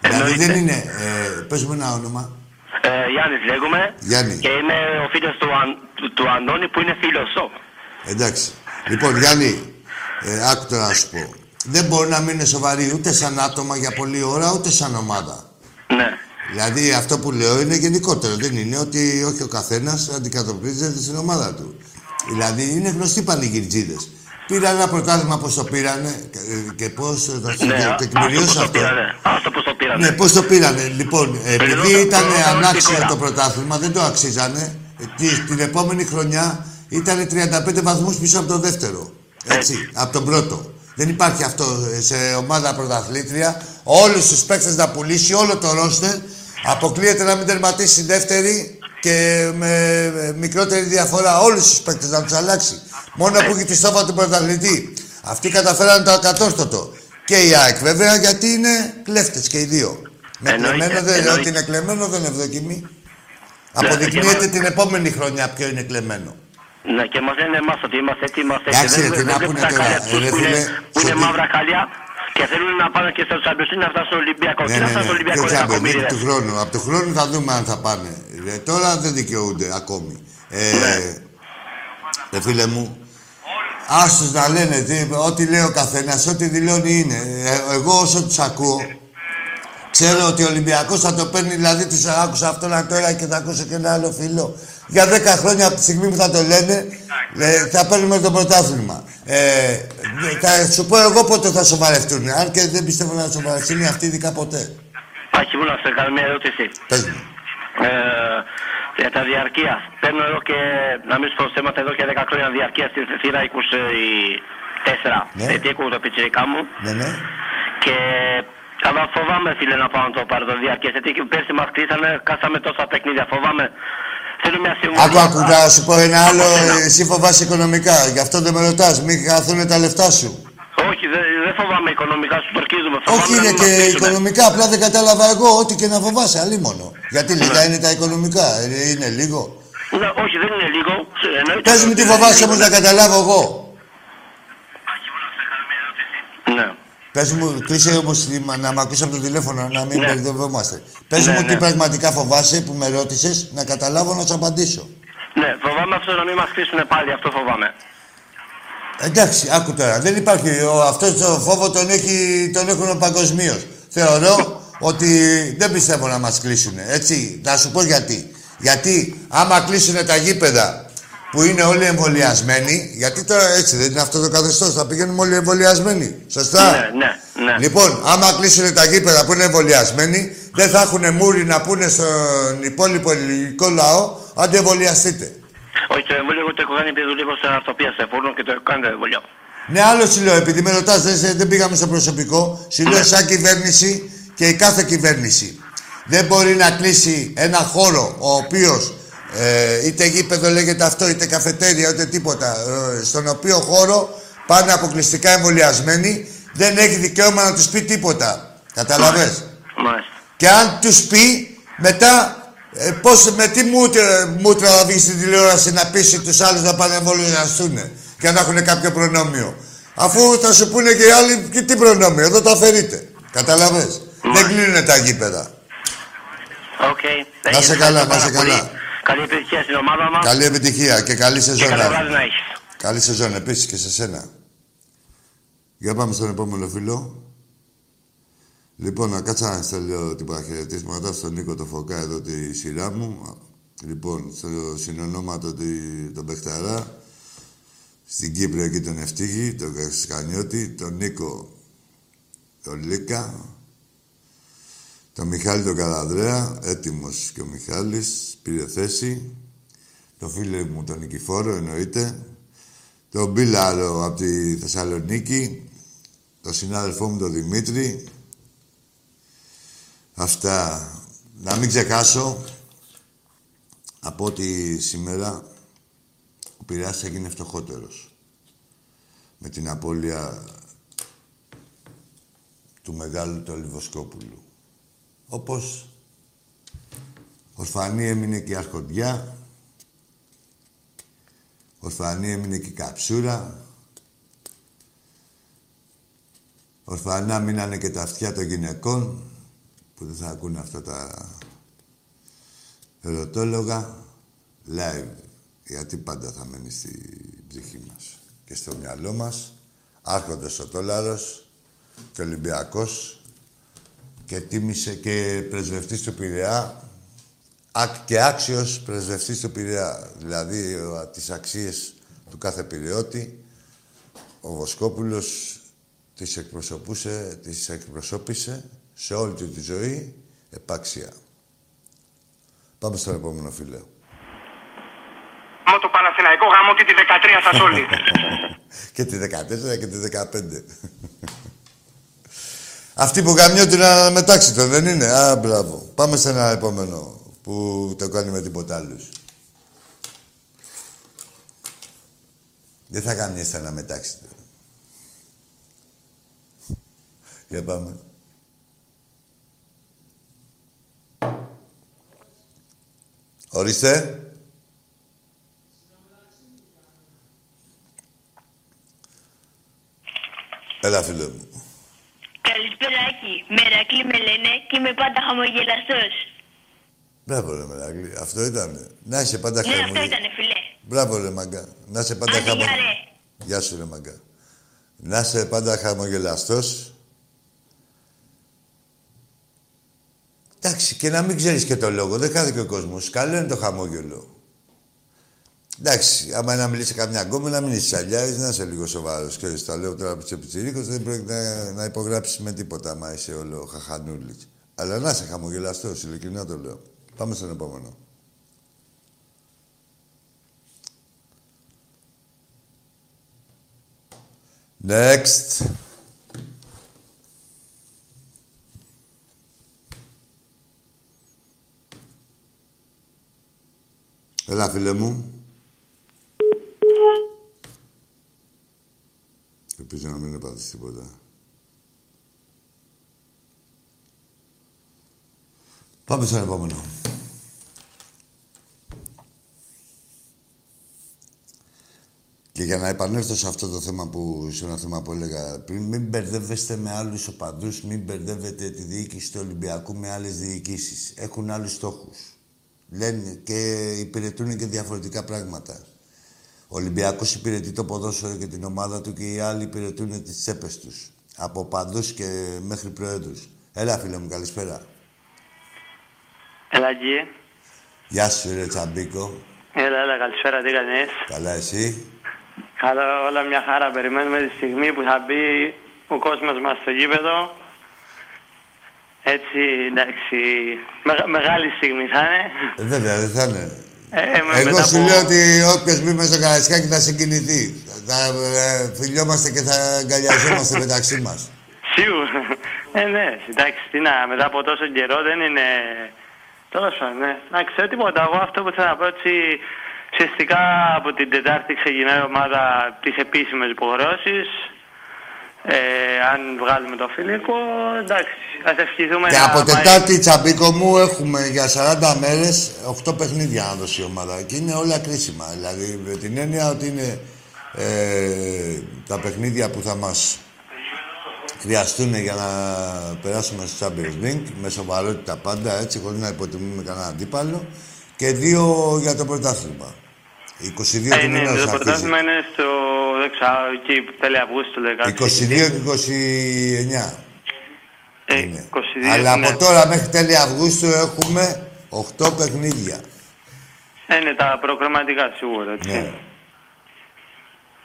Δηλαδή Εννοείται. δεν είναι. Ε, Πες μου ένα όνομα. Ε, Γιάννης λέγομαι. Γιάννη. Και είμαι ο φίλος του, Αν, του, του Αντώνη που είναι φίλος σου. Εντάξει. Λοιπόν, Γιάννη, ε, άκου τώρα να σου πω. Δεν μπορεί να μείνουν σοβαροί ούτε σαν άτομα για πολλή ώρα, ούτε σαν ομάδα. Ναι. Δηλαδή αυτό που λέω είναι γενικότερο. Δεν είναι ότι όχι ο καθένας αντικατοπτρίζεται στην ομάδα του. Δηλαδή είναι γνωστοί πανηγυρτζίδες. Πήραν ένα πρωτάθλημα πώς το πήρανε ε, και πώς θα σου Ναι, το άστο τεκμηριώσω πώς το αυτό. πήρανε. Άστο πώς το πήρανε. Ναι, πώς το πήρανε. Λοιπόν, επειδή Περιλόγω- ήταν περιλόγω ανάξιο την το ώρα. πρωτάθλημα, δεν το αξίζανε. Ε, τι- Την επόμενη χρονιά ήταν 35 βαθμούς πίσω από το δεύτερο. Έτσι, από τον πρώτο. Δεν υπάρχει αυτό ε, σε ομάδα πρωταθλήτρια. Όλους τους παίκτες να πουλήσει, όλο το ρόστερ. Αποκλείεται να μην τερματίσει δεύτερη και με ε, μικρότερη διαφορά. Όλους τους παίκτες να τους αλλάξει. Μόνο που έχει τη στόφα του πρωταθλητή. Αυτοί καταφέραν το ακατόρθωτο. Και η ΑΕΚ βέβαια γιατί είναι κλέφτες και οι δύο. Με Εννοείται, κλεμμένο δεν, εννοείται. ότι είναι κλεμμένο δεν ευδοκιμεί. Ναι, Αποδεικνύεται και την επόμενη χρονιά ποιο είναι κλεμμένο. Ναι, και μας λένε εμάς ότι είμαστε έτσι, είμαστε έτσι. Εντάξει, ρε, τι να βλέπουν πούνε τα τώρα, χάλια τους ρε, που είναι, φίλε, που είναι σε τι- μαύρα χάλια και θέλουν να πάνε και στο Champions League να φτάσουν στο Ολυμπιακό. Ναι, Τι να ναι, φτάσουν στο ναι. Ολυμπιακό, Ποιο ρε Champions League κακομοίριδες. του χρόνου. Από του χρόνου θα δούμε αν θα πάνε. Ρε, τώρα δεν δικαιούνται ακόμη. Ε, Ναι. ρε, φίλε μου, άστος να λένε τι, ό,τι λέει ο καθένας, ό,τι δηλώνει είναι. Ε, εγώ όσο τους ακούω, ξέρω ότι ο Ολυμπιακός θα το παίρνει, δηλαδή τους άκουσα αυτό να τώρα και θα ακούσω και ένα άλλο φίλο. Για 10 χρόνια από τη στιγμή που θα το λένε, ε, θα παίρνουμε το πρωτάθλημα. Ε, θα σου πω εγώ πότε θα σοβαρευτούν. Αν και δεν πιστεύω να σοβαρευτούν αυτοί ειδικά ποτέ. Άχι μου να σε κάνω μια ερώτηση. Πες μου. Ε, για τα διαρκεία. Παίρνω εδώ και, να μην σου πω θέματα, εδώ και 10 χρόνια διαρκεία στη θύρα 24. Ναι. Γιατί ακούω το πιτσιρικά μου. Ναι, ναι. Και αλλά φοβάμαι φίλε να πάω να το πάρω το διαρκές. Γιατί και πέρσι μας κλείσανε, κάσαμε τόσα παιχνίδια. Φοβάμαι. Θέλω μια συμβουλή. Άκου, άκου, να σου πω ένα άλλο. Από σένα. Εσύ φοβάσαι οικονομικά. Γι' αυτό δεν με ρωτάς. Μην χαθούν τα λεφτά σου. Όχι, δεν δεν φοβάμαι οικονομικά, σου τορκίζουμε. Φοβάμαι Όχι, να είναι μην και μας κλείσουνε. οικονομικά. Απλά δεν κατάλαβα εγώ ό,τι και να φοβάσαι. Αλλήμωνο. Γιατί λίγα είναι τα οικονομικά. Ε, Είναι λίγο. Ναι, όχι, δεν είναι λίγο. Εννοείται Πες μου ότι τι δεν φοβάσαι είναι όμως λίγο. να καταλάβω εγώ. Ναι. Πες μου, κλείσε όμως τη- να με ακούσει από το τηλέφωνο, να μην Ναι. μπερδευόμαστε. Πες Ναι, μου τι ναι. πραγματικά φοβάσαι που με ρώτησες, να καταλάβω να σου απαντήσω. Ναι, φοβάμαι αυτό να μην μας κλείσουν πάλι, αυτό φοβάμαι. Εντάξει, άκου τώρα. Δεν υπάρχει. Ο, αυτός το φόβο τον, έχει, τον έχουν παγκοσμίως. Θεωρώ ότι δεν πιστεύω να μας κλείσουν. Έτσι, να σου πω γιατί. Γιατί άμα κλείσουν τα γήπεδα που είναι όλοι εμβολιασμένοι, γιατί τώρα έτσι δεν είναι αυτό το καθεστώς, θα πηγαίνουμε όλοι εμβολιασμένοι. Σωστά; Ναι, ναι, ναι. Λοιπόν, άμα κλείσουν τα γήπεδα που είναι εμβολιασμένοι, δεν θα έχουν μούρι να πούνε στον υπόλοιπο ελληνικό λαό, άντε εμβολιαστείτε. Όχι, το εμβόλιο εγώ το έχω κάνει επειδή δουλεύω σε αρτοπία σε φούρνο και το έχω κάνει το εμβόλιο. Ναι, άλλο σου λέω, επειδή με ρωτάς, δεν, δεν πήγαμε στο προσωπικό. Σου λέω σαν κυβέρνηση και η κάθε κυβέρνηση δεν μπορεί να κλείσει ένα χώρο ο οποίος ε, είτε γήπεδο λέγεται αυτό, είτε καφετέρια, είτε τίποτα, ε, στον οποίο χώρο πάνε αποκλειστικά εμβολιασμένοι, δεν έχει δικαίωμα να τους πει τίποτα. Καταλαβες; Μάλιστα. Και αν τους πει, μετά ε, πώς, με τι μούτρα, μούτρα θα βγει στην τηλεόραση να πείσει τους άλλους να πάνε να εμβολιαστούν και να έχουν κάποιο προνόμιο. Αφού θα σου πούνε και οι άλλοι και τι προνόμιο, εδώ τα αφαιρείτε. Κατάλαβες; Δεν κλείνουν τα γήπεδα. Οκ. Να 'σαι καλά, να 'σαι καλά. Καλή επιτυχία στην ομάδα μας Καλή επιτυχία και καλή και σεζόν. καλό να- βράδυ να έχεις. Καλή σεζόν επίσης και σε σένα. Για πάμε στον επόμενο φίλο. Λοιπόν, να κάτσα να στέλνω την παραχαιρετίσματα στον Νίκο το Φωκά εδώ τη σειρά μου. Λοιπόν, στο συνονόματο τη- τον Πεχταρά, στην Κύπρο εκεί τον Ευτύχη, τον Κασκανιώτη, τον Νίκο τον Λίκα, τον Μιχάλη τον Καραδρέα, έτοιμος και ο Μιχάλης, πήρε θέση. Το φίλο μου τον Νικηφόρο εννοείται. Τον Μπίλαρο από τη Θεσσαλονίκη. Τον συνάδελφό μου τον Δημήτρη. Αυτά. Να μην ξεχάσω από ότι σήμερα ο Πειραιάς έγινε φτωχότερος. Με την απώλεια του μεγάλου του Λιβοσκόπουλου. Όπως ορφανή έμεινε και η Αρχοντιά Ορφανή έμεινε και η καψούρα. Ορφανά μείνανε και τα αυτιά των γυναικών, που δεν θα ακούνε αυτά τα ερωτόλογα. Live, γιατί πάντα θα μένει στη ψυχή μας και στο μυαλό μας. Άρχοντας ο Τόλαρος και Ολυμπιακός και τίμησε και πρεσβευτής του Πειραιά και άξιος πρεσβευτής του Πειραιά. Δηλαδή, ο, τις αξίες του κάθε Πειραιώτη, ο Βοσκόπουλος τις εκπροσωπούσε, τις εκπροσώπησε σε όλη του τη ζωή επάξια. Πάμε στο επόμενο φίλε. Μόνο το Παναθηναϊκό γάμο και τη 13 σας όλοι. και τη 14 και τη 15. Αυτή που γαμιόταν να μετάξει το, δεν είναι; Α, μπράβο. Πάμε σε ένα επόμενο που το κάνει με τίποτα άλλους. Δεν θα γαμιέστε να μετάξετε. Για πάμε. Ορίστε. Έλα, φίλε μου. Καλησπέρα, Άκη. Μερακλή με λένε και είμαι πάντα χαμογελαστός. Μπράβο, ρε Μερακλή. Αυτό ήταν. Να είσαι πάντα Ναι, αυτό χαμογελαστός. ήτανε, φιλέ. Μπράβο, ρε Μαγκά. Να είσαι πάντα Άντε, γεια, χαμογελαστός. ρε. Γεια σου, ρε Μαγκά. Να είσαι πάντα χαμογελαστός. Εντάξει, και να μην ξέρεις και το λόγο. Δεν χάθηκε ο κόσμος. Καλό είναι το χαμόγελο. Εντάξει, άμα να μιλήσει καμιά γκόμενα, να μην είσαι αλλιάς, να είσαι λίγο σοβαρός. Και τα λέω τώρα από πιτσιρίκος, δεν πρόκειται να, να υπογράψεις με τίποτα, άμα είσαι όλο χαχανούλης. Αλλά να είσαι χαμογελαστός, ειλικρινά το λέω. Πάμε στον επόμενο. Next. Έλα, φίλε μου. Ελπίζω να μην έπαθες τίποτα. Πάμε στον επόμενο. Και για να επανέλθω σε αυτό το θέμα που, σε ένα θέμα που έλεγα πριν, μην μπερδεύεστε με άλλους οπαδούς, μην μπερδεύετε τη διοίκηση του Ολυμπιακού με άλλες διοικήσεις. Έχουν άλλους στόχους. Λένε και υπηρετούν και διαφορετικά πράγματα. Ο Ολυμπιακός υπηρετεί το ποδόσφαιρο και την ομάδα του και οι άλλοι υπηρετούν τις τσέπες τους. Από παντούς και μέχρι προέδρους. Έλα, φίλε μου, καλησπέρα. Έλα, εκεί. Γεια σου, ρε Τσαμπίκο. Έλα, έλα, καλησπέρα, τι κάνεις; Καλά, εσύ; Καλά, όλα μια χαρά. Περιμένουμε τη στιγμή που θα μπει ο κόσμος μας στο γήπεδο. Έτσι, εντάξει, μεγα- μεγάλη στιγμή θα είναι. Ε, βέβαια, δεν θα είναι. Ε, με- Εγώ μετά σου από- λέω ότι όποιος μπει μέσα στο Καραϊσκάκι θα συγκινηθεί. Θα ε, φιλιόμαστε και θα αγκαλιαζόμαστε μεταξύ μας. Σίγουρα. Ε, ναι, εντάξει, τι να, μετά από τόσο καιρό δεν είναι... Τέλος πάντων, ναι. Να ξέρω τίποτα. Εγώ αυτό που θέλω να πω έτσι, ουσιαστικά από την Τετάρτη ξεκινάει η ομάδα τις επίσημες υποχρεώσεις. Ε, αν βγάλουμε το φιλικό, εντάξει, ας ευχηθούμε Και να από πάει- Τετάρτη, Τσαμπίκο μου, έχουμε για 40 μέρες 8 παιχνίδια να δώσει η ομάδα. Και είναι όλα κρίσιμα. Δηλαδή, με την έννοια ότι είναι ε, τα παιχνίδια που θα μας χρειαστούν για να περάσουμε στο Champions League, με σοβαρότητα πάντα, έτσι, χωρίς να υποτιμούμε κανένα αντίπαλο. Και δύο για το πρωτάθλημα. 22 Ε, του ναι, μήνα το αρχίζει. πρωτάθλημα είναι στο, δεν ξέρω, εκεί τέλη Αυγούστου, 22 και 29. Ε, είναι. 22, Αλλά ναι. από τώρα μέχρι τέλη Αυγούστου έχουμε 8 παιχνίδια. Ε, Είναι τα προγραμματικά σίγουρα, έτσι. Ναι.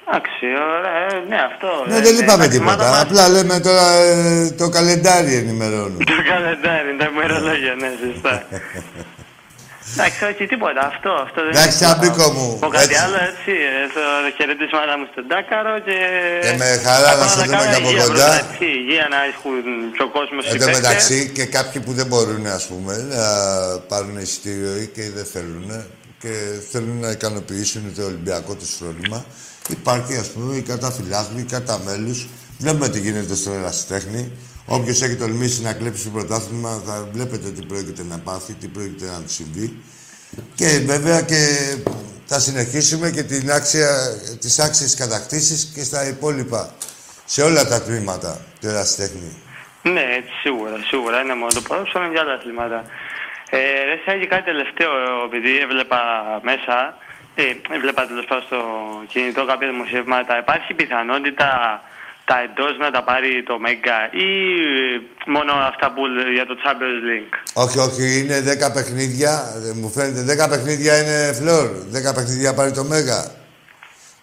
Εντάξει, ωραία, ε, ναι, αυτό. Ναι, ε, δεν ε, είπαμε τα τίποτα. χρήματα μας- Απλά λέμε τώρα ε, το καλεντάρι ενημερώνουμε. Το καλεντάρι, τα ημερολόγια, ναι, σωστά. Εντάξει, όχι τίποτα, αυτό, αυτό δεν Εντάξει, είναι Τσαμπίκο μου, Πω κάτι έτσι. άλλο, έτσι, ε, το χαιρετίσματα μου στον Τάκαρο και... Και με χαρά να Απλά σε δούμε κάνω και από υγεία, κοντά. πρώτα, έτσι, Υγεία να έχουν και ο κόσμος Εν οι τω παίκτες. μεταξύ και κάποιοι που δεν μπορούν ας πούμε, να πάρουν εισιτήριο ή και δεν θέλουν και θέλουν να ικανοποιήσουν το Ολυμπιακό τους φρόνημα. Υπάρχει ας πούμε η κατά φιλάθλου, η κατά μέλους. Βλέπουμε τι γίνεται στο ερασιτέχνη. Όποιος έχει τολμήσει να κλέψει το πρωτάθλημα θα βλέπετε τι πρόκειται να πάθει, τι πρόκειται να του συμβεί. Και βέβαια και θα συνεχίσουμε και την άξια, τις άξιες κατακτήσεις και στα υπόλοιπα. Σε όλα τα τμήματα του ερασιτέχνη. Ναι, έτσι σίγουρα, σίγουρα. Είναι μόνο το ποδόσφαιρο, είναι και άλλα αθλήματα. Ε, ρε Σάγη, κάτι τελευταίο, επειδή έβλεπα μέσα, ε, έβλεπα τέλος πάντων στο κινητό κάποια δημοσιεύματα, υπάρχει πιθανότητα τα εντός να τα πάρει το Μέγκα ή μόνο αυτά που για το Champions League; Όχι, όχι, είναι 10 παιχνίδια. ε, Μου φαίνεται 10 παιχνίδια είναι φλόρ. 10 παιχνίδια πάρει το Μέγα.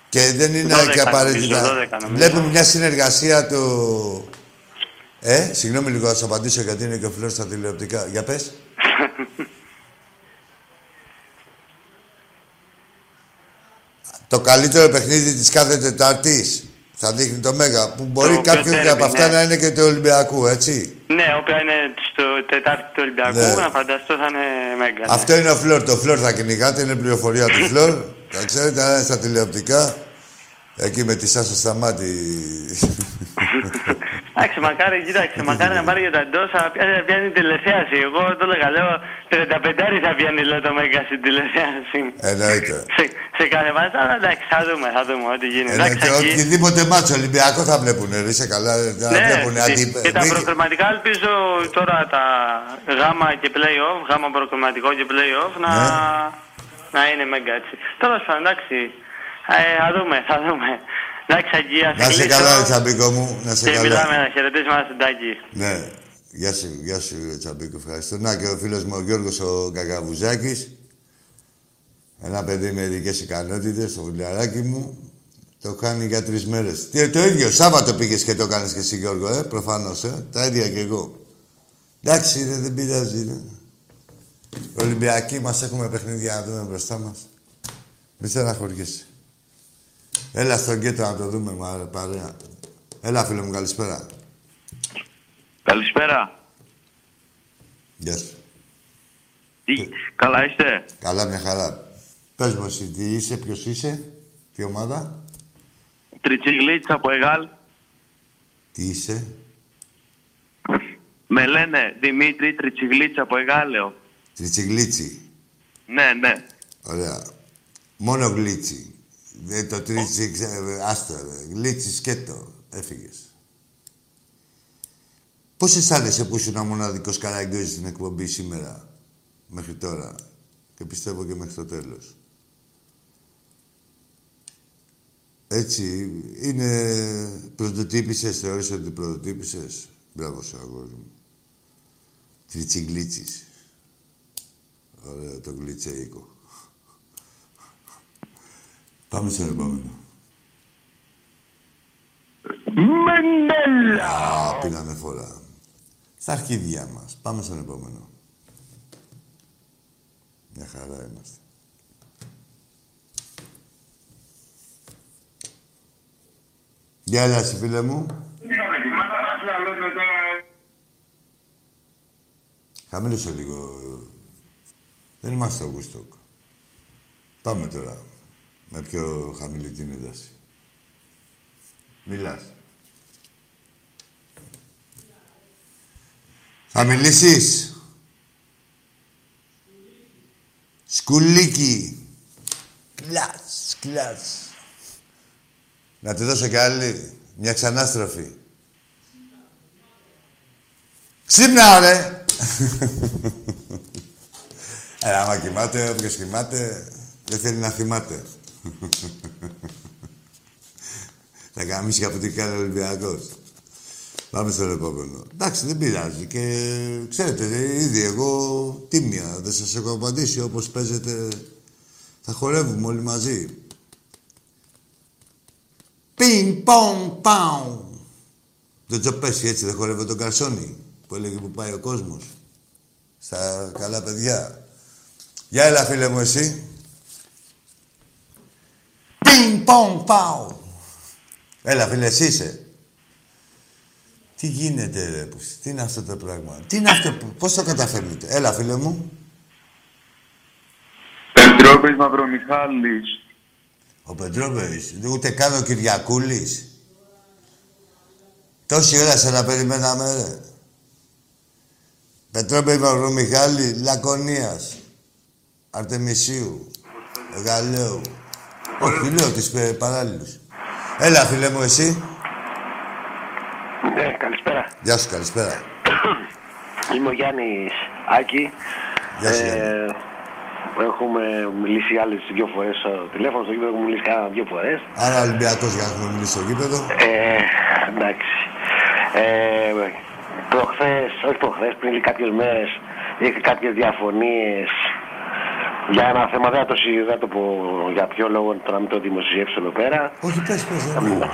Και δεν είναι 12 και απαραίτητα. νομίζω, 12 νομίζω. Βλέπουμε μια συνεργασία του. Ε, συγγνώμη λίγο, θα σου απαντήσω γιατί είναι και ο φλόρ στα τηλεοπτικά. Για πες. το καλύτερο παιχνίδι της κάθε Τετάρτης θα δείχνει το Μέγα. Που μπορεί Το κάποιος πιο από αυτά ναι. να είναι και του Ολυμπιακού, έτσι. ναι, όποια είναι στο Τετάρτη του Ολυμπιακού, Ναι. να φανταστώ θα είναι Μέγκα. ναι. Αυτό είναι ο Φλόρ. Το Φλόρ θα κυνηγάτε, είναι πληροφορία του Φλόρ. Τα ξέρετε, αν είναι στα τηλεοπτικά. Εκεί με τη Σάσο στα μάτι. Εντάξει, μακάρι, κοίταξε, μακάρι να πάρει για τα εντός, αλλά πια- πιάνει τηλεθέαση. Εγώ το έλεγα, λέω 35 θα πιάνει λέω το Μέγκα στην τηλεθέαση. Εννοείται. σε, σε κάθε βάση, αλλά εντάξει, θα δούμε, θα δούμε ό,τι γίνει. Εννοείται. Εντάξει, εκεί- Οτιδήποτε μάτσο Ολυμπιακό θα βλέπουνε. Ρε, είσαι καλά. Θα Ναι, βλέπουνε και- αντι... και τα μη- προκριματικά ελπίζω τώρα τα γάμα και play-off, γάμα προκριματικό και play-off να, Ναι. να είναι μέγκα έτσι. Τέλος πάντων, εντάξει. Ε, θα δούμε, θα δούμε. Εντάξει, Αγγία, Να σε καλά, ρε Τσαμπίκο μου. Να σε Και μιλάμε καλά. να χαιρετήσουμε ένα συντάκι. Ναι. Γεια σου, γεια σου, ρε Τσαμπίκο. Ευχαριστώ. Να και ο φίλος μου ο Γιώργος ο Κακαβουζάκης. Ένα παιδί με ειδικές ικανότητες, το φιλαράκι μου. Το κάνει για τρεις μέρες. Τι, το ίδιο, Σάββατο πήγες και το κάνεις και εσύ Γιώργο, ε, προφανώς, ε. Τα ίδια κι εγώ. Εντάξει, ρε, δεν πειράζει, ρε. Ολυμπιακοί μας έχουμε παιχνίδια να δούμε μπροστά μας. Μη στεναχωριέσαι. Έλα στον κέντρο να το δούμε, μα, παρέα. Έλα, φίλε μου, καλησπέρα. Καλησπέρα. Γεια σου. Τι, καλά είστε; Καλά, μια χαρά. Πες μου εσύ, τι είσαι, ποιος είσαι, τι ομάδα, Τριτσιγλίτσα από Εγάλ. τι είσαι; Με λένε Δημήτρη Τριτσιγλίτσα από Εγάλεο. Τριτσιγλίτσι. Ναι, ναι. Ωραία. Μόνο γλίτσι. Δεν το τρίτσι, ξέρω, άστο, ρε. Γλίτσι σκέτο. Έφυγες. Πώς αισθάνεσαι που ήσουν μοναδικός καραγκιόζης στην εκπομπή σήμερα, μέχρι τώρα, και πιστεύω και μέχρι το τέλος; Έτσι, είναι πρωτοτύπησες, θεωρείς ότι πρωτοτύπησες; Μπράβο σου, αγόρι μου. Τριτσιγλίτσις. Ωραίο το γλιτσέικο. Πάμε στο επόμενο. Μενέλα. Α, πήραμε φορά. Στα αρχίδια μας. Πάμε στον επόμενο. Μια χαρά είμαστε. Γεια έλα εσύ, φίλε μου. Χαμήλωσε λίγο. Δεν είμαστε στο Woodstock. Πάμε τώρα. Με πιο χαμηλή την ένταση. Μιλάς. Θα μιλήσεις. Σκουλίκι. Κλάς, κλάς. Να τη δώσω κι άλλη. Μια ξανάστροφη. Ξύπνα, ρε! Ε, άμα κοιμάται, όποιος κοιμάται, δεν θέλει να θυμάται. Θα καμίσει από την κάνει ο Ολυμπιακός. Πάμε στο επόμενο. Εντάξει, δεν πειράζει. Και ξέρετε, ήδη εγώ τίμια. Δεν σας έχω απαντήσει όπως παίζετε. Θα χορεύουμε όλοι μαζί. Πιν, πον, πάου. Το τζοπέσι έτσι δεν χορεύει τον καρσόνι που έλεγε που πάει ο κόσμος. Στα καλά παιδιά. Γεια έλα φίλε μου εσύ. Πιν, πον, πάου. Έλα φίλε εσύ είσαι. Τι γίνεται ρε πους, τι είναι αυτό το πράγμα; Τι είναι αυτό, που- πώς το καταφέρνετε; Έλα φίλε μου. Πετρόπης Μαυρομιχάλης. Ο Πετρόπερης, ούτε καν ο Κυριακούλης. Τόση ώρα σε να περιμέναμε, ρε. Πετρόπερη Μαυρομιχάλης, Λακωνίας, Αρτεμισίου. Γαλέου. Όχι, λέω τις ε, παράλληλους. Έλα, φίλε μου, εσύ. Ναι, καλησπέρα. Γεια σου, καλησπέρα. Είμαι ο Γιάννης Άκη. Γεια σου, Ε, Γιάννη. Έχουμε μιλήσει άλλες δύο φορές στο τηλέφωνο, στο γήπεδο έχουμε μιλήσει κάνα δύο φορές. Άρα Ολυμπιακός για να έχουμε μιλήσει στο γήπεδο. Ε, εντάξει. Ε, προχθές, όχι προχθές, πριν κάποιες μέρες είχα κάποιες διαφωνίες για ένα θέμα, δεν θα το, συ- δεν θα το πω για ποιο λόγο, τώρα μην το δημοσιεύσω εδώ πέρα. Όχι, πες, πες. δεν είναι.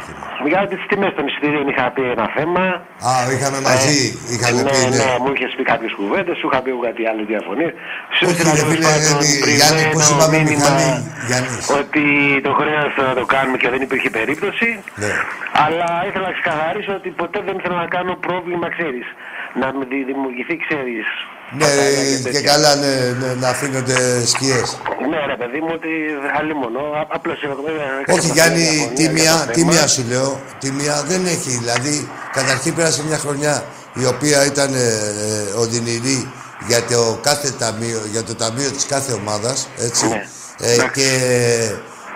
Για τις τιμές των εισιτήριων είχα πει ένα θέμα. Α, είχαμε μαζί, είχαμε ναι, πει, ναι. ναι, μου είχες πει κάποιες κουβέντες, σου είχα πει εγώ κάτι άλλο διαφωνίε. Σου Όχι, έστειλα ρε τέλος φίλε, πάντων ε, πριν Γιάννη, πώς ένα είπαμε, μήνυμα Μιχάλη, Γιάννης; Ότι το χρέος να το κάνουμε και δεν υπήρχε περίπτωση. Ναι. Αλλά ήθελα να ξεκαθαρίσω ότι ποτέ δεν ήθελα να κάνω πρόβλημα, ξέρεις. Να με δη- δημιουργηθεί, ξέρεις. Ναι, και καλά, ναι, ναι, να αφήνονται σκιές. Ναι, ρε παιδί μου, ότι άλλη μόνο. Απλώς Όχι, Γιάννη, τίμια, τίμια σου λέω. Τίμια δεν έχει. Δηλαδή, καταρχήν πέρασε μια χρονιά η οποία ήταν ε, ε, οδυνηρή για το, κάθε ταμείο, για το ταμείο της κάθε ομάδας, έτσι. Ναι. Ε, και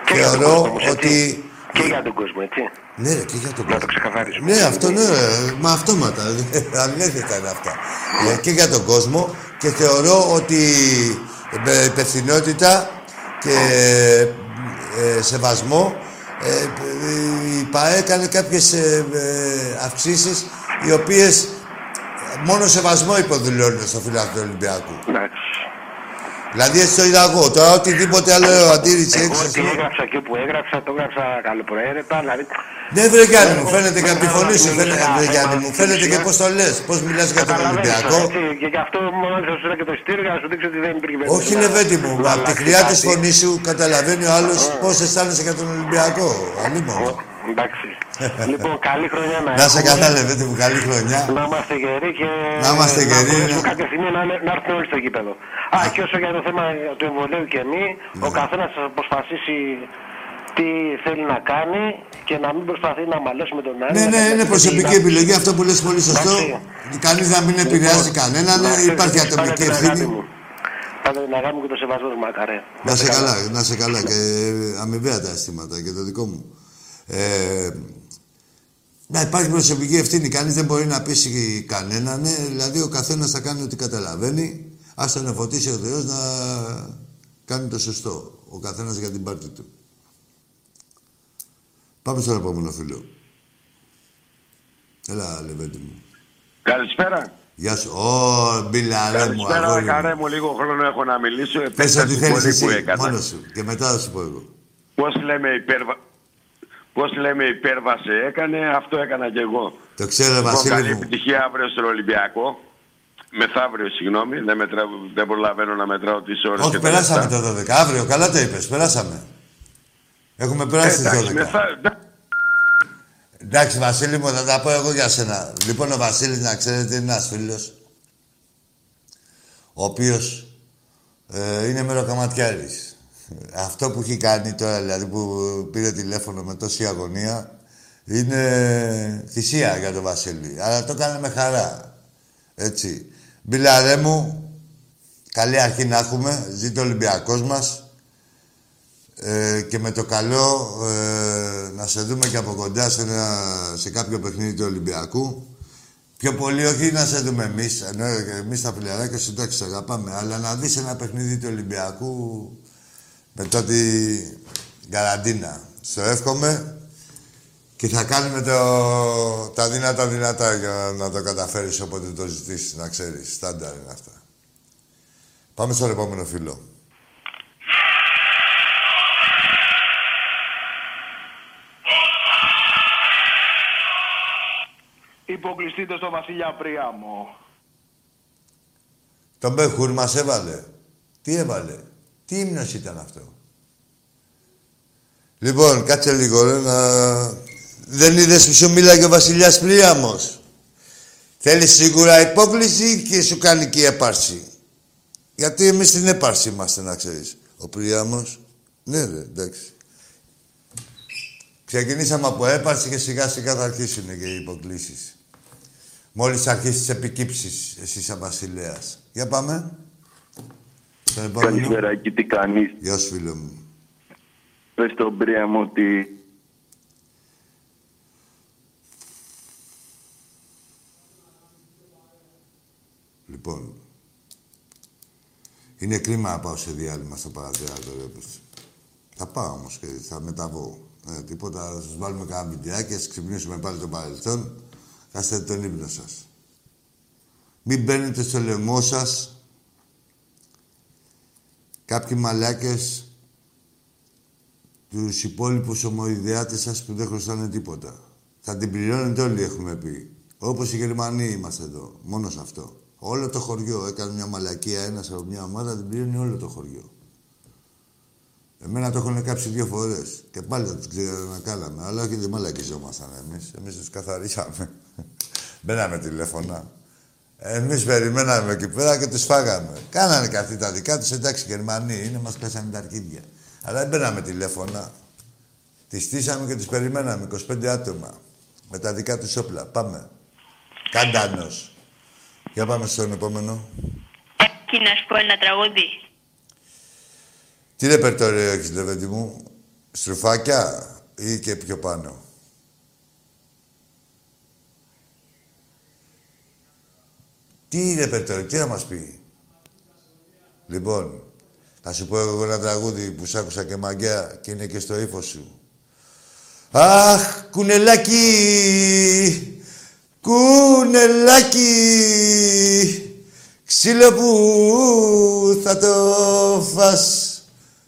Και για τον θεωρώ κόσμο, έτσι. ότι... Και για τον κόσμο, έτσι. Ναι, ρε, και για τον Να το ξεκαθαρίσουμε. Ναι, αυτό ναι, ε, μα αυτόματα. Ανέθετα είναι αυτά. Ε, και για τον κόσμο και θεωρώ ότι με υπευθυνότητα και ε, σεβασμό ε, η ΠαΕ έκανε κάποιες ε, ε, αυξήσεις οι οποίες μόνο σεβασμό υποδηλώνουν στο φυλάκι του Ολυμπιακού. Δηλαδή έτσι το είδα εγώ. Τώρα οτιδήποτε άλλο αντίρρηση Εγώ έχεις, ό,τι ας πούμε. έγραψα και που έγραψα, το έγραψα καλοπροαίρετα. Δηλαδή, Ναι, βρε Γιάννη μου, φαίνεται και από τη φωνή σου, φαίνεται, βρε Γιάννη μου, φαίνεται και πώς το λες, πώς μιλάς για τον καταλαβαίνεις, Ολυμπιακό. έτσι, Και γι' αυτό μόνο θα σου και το ειστήριο για να σου δείξω ότι δεν υπήρχε περίπτωση. Όχι, να- Λεβέντη μου, να από τη αλλάξει χρειά της κάτι. φωνής σου καταλαβαίνει ο άλλος πώς αισθάνεσαι για τον Ολυμπιακό. Αλλήμον. Εντάξει. λοιπόν, καλή χρονιά να Να σε έχουμε. καλά, Λεβέντη μου, καλή χρονιά. Να είμαστε γεροί και Να είμαστε γεροί, να μπορέσουμε ναι. κάποια στιγμή να, να έρθουν όλοι στο γήπεδο. Α, και όσο για το θέμα του εμβολίου και μη, ο Ναι. καθένας θα αποφασίσει τι θέλει να κάνει και να μην προσπαθεί να μαλώσει με τον άλλο. Ναι, να ναι, είναι καταλάβει προσωπική τι- επιλογή, αυτό που λες πολύ σωστό. Εντάξει. Κανείς να μην επηρεάζει κανέναν, Να ξέρεις υπάρχει ότι πάντα ατομική την αγάπη ευθύνη. μου. Πάντα την αγάπη μου και το σεβασμό μου, μακαρέ. Να σε καλά, να σε καλά και αμοιβαία τα αισθήματα και το δικό μου. Ε, να υπάρχει προσωπική ευθύνη. Κανείς δεν μπορεί να πείσει κανέναν. Ναι, δηλαδή ο καθένας θα κάνει ό,τι καταλαβαίνει. Α τον φωτίσει ο Θεός να κάνει το σωστό. Ο καθένας για την πάρτη του. Πάμε στον επόμενο φίλο. Έλα, Λεβέντη μου. Καλησπέρα. Γεια σου. Ω, μπιλαρέ μου, Καλησπέρα, αγόρι μου. καρέ μου. Λίγο χρόνο έχω να μιλήσω. Πες Επέσταση ό,τι θέλεις πολύ εσύ, που έκανα. μόνος σου. Και μετά θα σου πω εγώ. Πώς λέμε υπέρβα... Πώς λέμε υπέρβαση έκανε, αυτό έκανα κι εγώ. Το ξέρω, Λοιπόν, Βασίλη καλή μου. επιτυχία αύριο στο Ολυμπιακό. Μεθαύριο, συγγνώμη. Δεν, μετράω, δεν προλαβαίνω να μετράω τις ώρες Όχι, και τα περάσαμε λεπτά. το 12. Αύριο, καλά το είπες. Περάσαμε. Έχουμε περάσει τις Εντάξει, 12. μεθα- Εντάξει, Βασίλη μου, θα τα πω εγώ για σένα. Λοιπόν, ο Βασίλης, να ξέρετε, είναι ένας φίλος, ο οποίος ε, είναι μεροκαματιάρης. Αυτό που έχει κάνει τώρα, δηλαδή, που πήρε τηλέφωνο με τόση αγωνία, είναι θυσία για τον Βασίλη. Αλλά το έκανε με χαρά. Έτσι. Μπιλαρέ μου, καλή αρχή να έχουμε. Ζήτω ο Ολυμπιακός μας. Ε, και με το καλό ε, να σε δούμε και από κοντά σε, ένα, σε κάποιο παιχνίδι του Ολυμπιακού. Πιο πολύ όχι να σε δούμε εμείς, ενώ εμείς τα φιλαράκια σου εντάξει, σε αγαπάμε, αλλά να δεις ένα παιχνίδι του Ολυμπιακού με τότε καραντίνα. Στο εύχομαι και θα κάνουμε το, τα δυνατά δυνατά για να το καταφέρεις όποτε το ζητήσεις, να ξέρεις. Στάνταρ είναι αυτά. Πάμε στον επόμενο φίλο. Υποκλειστείτε στο Βασίλια Πρίαμο. Τον Μπεχούρ μας έβαλε. Τι έβαλε; Τι ύμνος ήταν αυτό; Λοιπόν, κάτσε λίγο ρε, να... Δεν είδες που σου μίλαγε ο Βασιλιάς Πρίαμος. Θέλεις σίγουρα υπόκληση και σου κάνει και η έπαρση. Γιατί εμείς στην έπαρση είμαστε, να ξέρεις. Ο Πρίαμος. Ναι, ρε, εντάξει. Ξεκινήσαμε από έπαρση και σιγά σιγά θα αρχίσουν και οι υποκλήσεις. Μόλις αρχίσεις τις επικύψεις, εσύ σαν βασιλέας. Για πάμε. Στον επόμενο. Καλησπέρα, εκεί τι κάνεις; Γεια σου, φίλε μου. Πες στον Πρίαμο ότι Λοιπόν, είναι κρίμα να πάω σε διάλειμμα στο παρατηράτο, ρε παιδί. Θα πάω όμως και θα μεταβώ. Ε, τίποτα, θα σας βάλουμε κάνα βιντεάκι, θα ξυπνήσουμε πάλι το παρελθόν. Κάστε τον ύπνο σας. Μην μπαίνετε στο λαιμό σας κάποιοι μαλάκες τους υπόλοιπους ομοειδεάτες σας που δεν χρωστάνε τίποτα. Θα την πληρώνετε όλοι, έχουμε πει. Όπως οι Γερμανοί είμαστε εδώ. Μόνο σε αυτό. Όλο το χωριό. Έκανε μια μαλακία ένας από μια ομάδα, την πληρώνει όλο το χωριό. Εμένα το έχουν κάψει δύο φορές. Και πάλι θα τους ξανακάλαμε. Αλλά όχι δεν μαλακιζόμασταν εμείς. Εμείς τους καθαρίσαμε. Μπαίναμε τηλέφωνα. Εμείς περιμέναμε εκεί πέρα και του φάγαμε. Κάνανε και αυτοί τα δικά τους. Εντάξει, Γερμανοί είναι, μας πέσανε τα αρχίδια. Αλλά δεν μπαίναμε τηλέφωνα. Τις στήσαμε και του περιμέναμε. 25 άτομα. Με τα δικά τους όπλα. Πάμε. Καντάνος. Για πάμε στον επόμενο. Και να σου πω ένα τραγούδι. Τι ρεπερτόριο έχεις, Λεβέντη μου; Στρουφάκια ή και πιο πάνω; Τι ρεπερτόριο, τι να μας πει; Λοιπόν, θα σου πω εγώ ένα τραγούδι που σ' άκουσα και μαγκαία και είναι και στο ύφος σου. Αχ, κουνελάκι, κουνελάκι, ξύλο που θα το φας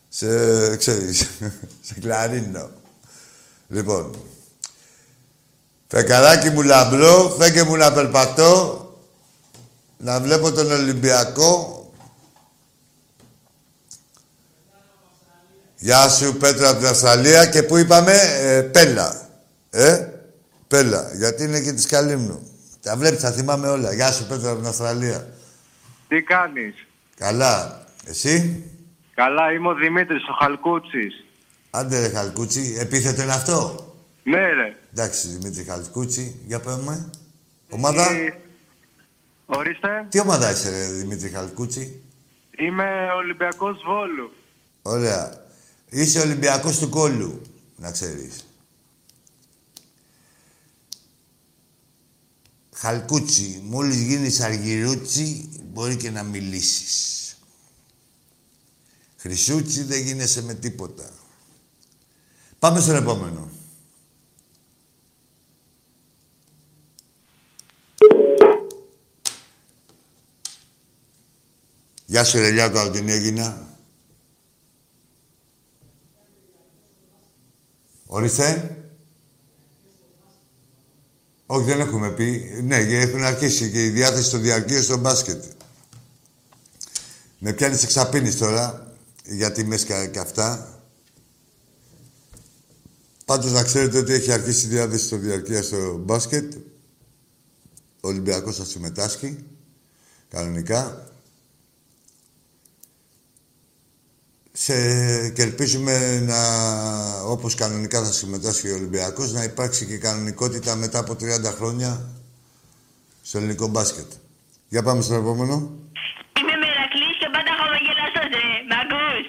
σε, ξέρεις, σε κλαρίνο. Λοιπόν, φεκαράκι μου λαμπρό, φέγγε μου να περπατώ, να βλέπω τον Ολυμπιακό. Γεια σου Πέτρο από την Αυστραλία και πού είπαμε, ε, Πέλα. Ε, Πέλα, γιατί είναι και της Καλύμνου. Τα βλέπεις, θα θυμάμαι όλα. Γεια σου Πέτρο από την Αυστραλία. Τι κάνεις; Καλά. Εσύ; Καλά, είμαι ο Δημήτρης, ο Χαλκούτσης. Άντε ρε Χαλκούτσι, επίθετο είναι αυτό; Ναι, ρε. Εντάξει, Δημήτρη Χαλκούτσι, για πάμε. Ομάδα; Ε, Ορίστε. Τι ομάδα είσαι, ρε, Δημήτρη Χαλκούτσι; Είμαι Ολυμπιακός Βόλου. Ωραία. Είσαι Ολυμπιακός του κόλλου, να ξέρεις. Χαλκούτσι, μόλις γίνεις αργυρούτσι, μπορεί και να μιλήσεις. Χρυσούτσι δεν γίνεσαι με τίποτα. Πάμε στον επόμενο. Γεια σου, Ρελιάκο, από την Έγινα. Ορίστε. Όχι, δεν έχουμε πει. Ναι, έχουν αρχίσει και η διάθεση των διαρκείων στο μπάσκετ. Με πιάνεις εξαπίνεις τώρα, γιατί μέσα και αυτά. Πάντως να ξέρετε ότι έχει αρχίσει η διάθεση των διαρκεία στο μπάσκετ. Ο Ολυμπιακός θα συμμετάσχει, κανονικά. Σε... Και ελπίζουμε να, όπως κανονικά θα συμμετάσχει ο Ολυμπιακός, να υπάρξει και κανονικότητα μετά από 30 χρόνια στο ελληνικό μπάσκετ. Για πάμε στο επόμενο. Είμαι Μερακλής και πάντα χαμογελαστός, ρε. Μ' ακούς;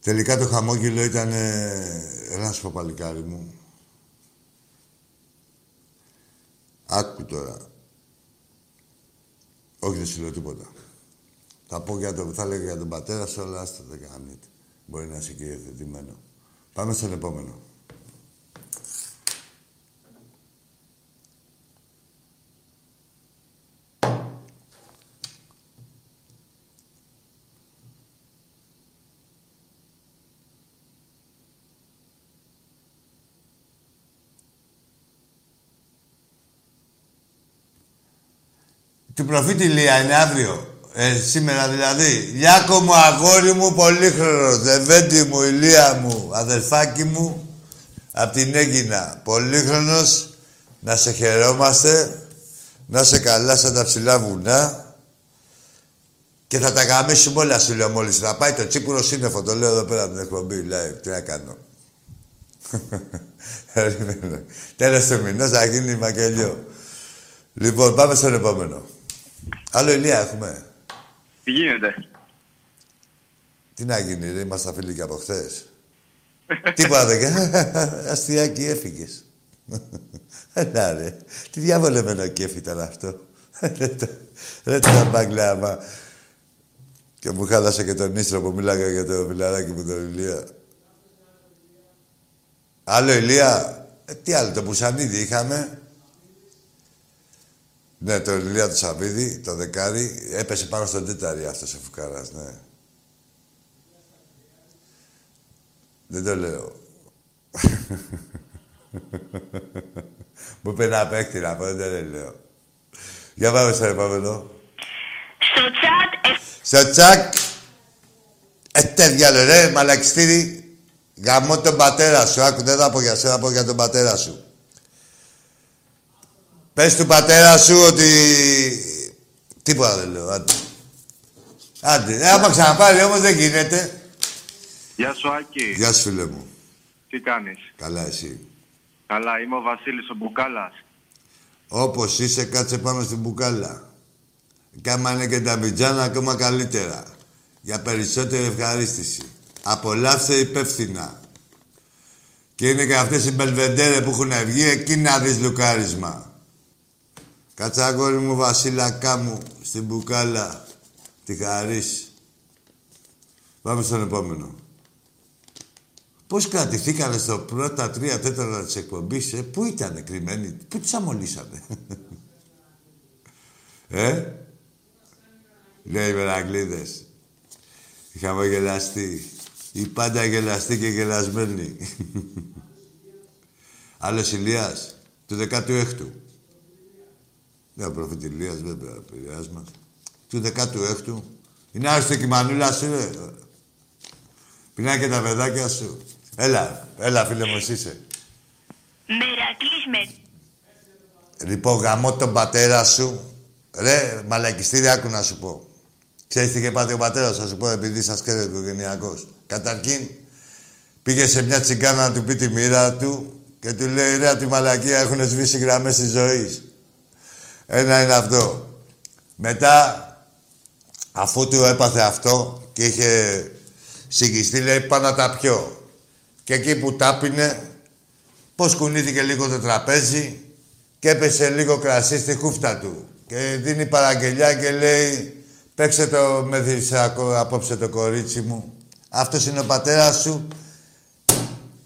Τελικά το χαμόγελο ήταν... Ε, έλα να σου πω παλικάρι μου. Άκου τώρα. Όχι, δεν σου λέω τίποτα. Θα πω για το, θα λέγω για τον πατέρα σου, αλλά άστα δεν κάνετε. Μπορεί να είσαι και υιοθετημένο. Πάμε στον επόμενο. Του προφήτη Λία είναι αύριο. Ε, σήμερα δηλαδή. Λιάκο μου, αγόρι μου, πολύχρονος. Δεβέντη μου, ηλία μου, αδερφάκι μου. Απ' την Έγινα. Πολύχρονος. Να σε χαιρόμαστε. Να σε καλά σαν τα ψηλά βουνά. Και θα τα γαμίσουμε όλα, σου λέω μόλις. Θα πάει το τσίπουρο σύννεφο, το λέω εδώ πέρα από την εκπομπή. Live. Τι να κάνω. Τέλος του μηνός θα γίνει μακελιό. Λοιπόν, πάμε στον επόμενο. Άλλο ηλία έχουμε. Τι γίνεται; Τι να γίνει, ρε, ήμασταν φίλοι και από χθες. Τίποτα δεν κα- Αστιάκι έφυγες. Έλα ρε. Τι διάβολεμένο κέφι ήταν αυτό. Ρε το- Ρε το μπαγκλάμα. Και μου χάλασε και τον ίστρο που μίλαγα για το φιλαράκι μου τον Ηλία. Άλλο Ηλία; Ε, τι άλλο, το Μπουσανίδη είχαμε; Ναι, το Ηλία του Σαββίδη, το δεκάρι. Έπεσε πάνω στον τέταρι αυτός ο φουκάρας, ναι. Δεν το λέω. Μου είπε να παίχτη να πω, δεν το λέω. Για πάμε στο επόμενο. Στο chat Στο τσακ. Ε, τέτοια λέω, ρε, μαλακιστήρι. Γαμώ τον πατέρα σου. Άκου, δεν θα πω για σένα, θα πω για τον πατέρα σου. Πες του πατέρα σου ότι... Τίποτα δεν λέω, άντε. Άντε, ε, άμα ξαναπάρει όμως δεν γίνεται. Γεια σου, Άκη. Γεια σου, φίλε μου. Τι κάνεις; Καλά, εσύ. Καλά, είμαι ο Βασίλης ο Μπουκάλας. Όπως είσαι, κάτσε πάνω στην μπουκάλα. Και άμα είναι και τα μπιτζάνα, ακόμα καλύτερα. Για περισσότερη ευχαρίστηση. Απολαύσε υπεύθυνα. Και είναι και αυτές οι μπελβεντέρε που έχουν βγει, εκεί να δεις λουκάρισμα. Κάτσε αγόρι μου, βασίλακά μου, στην μπουκάλα. Τη χαρίς. Πάμε στον επόμενο. Πώς κρατηθήκανε στο πρώτα τρία τέταρτα της εκπομπής, ε, πού ήταν κρυμμένοι, πού τους αμολύσανε; ε, λέει οι Μερακλείδες. Οι χαμογελαστοί. Οι πάντα γελαστοί και γελασμένοι. Άλλος Ηλίας, του 16ου. Ναι, ο προφήτη Ηλίας, βέβαια, ο Πειραιάς μας. Του 16ου. Είναι άρρωστο και η μανούλα σου, ρε. Πεινά και τα παιδάκια σου. Έλα, έλα φίλε μου, εσύ είσαι. Μερακλής με... Λοιπόν, γαμώ τον πατέρα σου. Ρε, μαλακιστήρι, άκου να σου πω. Ξέρεις τι είχε πάθει ο πατέρας, θα σου πω, επειδή σας ξέρετε οικογενειακός. Καταρχήν, πήγε σε μια τσιγκάνα να του πει τη μοίρα του και του λέει, ρε, από τη μαλακία έχουν σβήσει γραμμές της ζωής. Ένα είναι αυτό. Μετά, αφού του έπαθε αυτό και είχε συγγιστεί, λέει, πάω να τα πιω. Και εκεί που τάπινε, πώς κουνήθηκε λίγο το τραπέζι και έπεσε λίγο κρασί στη χούφτα του. Και δίνει παραγγελιά και λέει «Παίξε το μεθυσακό απόψε το κορίτσι μου. Αυτός είναι ο πατέρας σου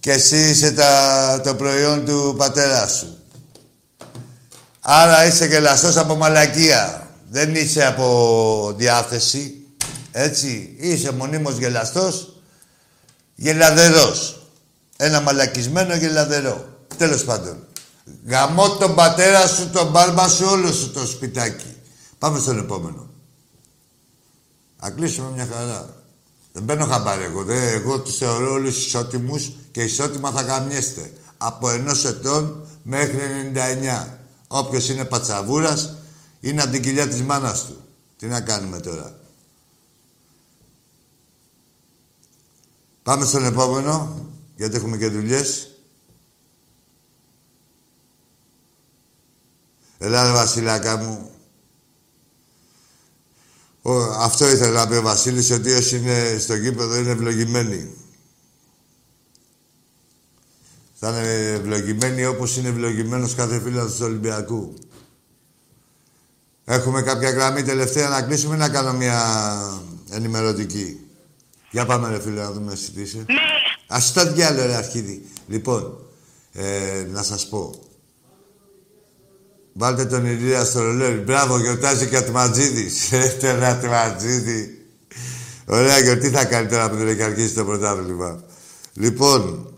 και εσύ είσαι τα, το προϊόν του πατέρας σου. Άρα είσαι γελαστός από μαλακία. Δεν είσαι από διάθεση. Έτσι. Είσαι μονίμως γελαστός. Γελαδερός. Ένα μαλακισμένο γελαδερό. Τέλος πάντων. Γαμώ τον πατέρα σου, τον μπάρμα σου, όλο σου το σπιτάκι. Πάμε στον επόμενο. Να κλείσουμε μια χαρά. Δεν παίρνω χαμπάρι εγώ. Δε, εγώ τους θεωρώ όλους ισότιμους και ισότιμα θα γαμιέστε. Από ενός ετών μέχρι 99. Όποιος είναι πατσαβούρας είναι από την κοιλιά της μάνας του. Τι να κάνουμε τώρα. Πάμε στον επόμενο, γιατί έχουμε και δουλειές. Ελά, ρε Βασιλάκα μου. Ο, αυτό ήθελα να πει ο Βασίλης, ότι όσοι είναι στο γήπεδο είναι ευλογημένοι. Θα είναι ευλογημένοι όπως είναι ευλογημένος κάθε φίλος του Ολυμπιακού. Έχουμε κάποια γραμμή τελευταία να κλείσουμε ή να κάνω μια ενημερωτική; Για πάμε ρε φίλε να δούμε εσύ τι είσαι. Ναι. Ας το διάλογο ρε αρχίδι. Λοιπόν, ε, να σας πω. Βάλτε τον Ηλία στο ρολόι. Μπράβο, γιορτάζει και ο Ατματζίδης. Έρτε Ατματζίδη. Ωραία γιορτή θα κάνει τώρα που δεν έχει αρχίσει το πρωτάθλημα. Λοιπόν,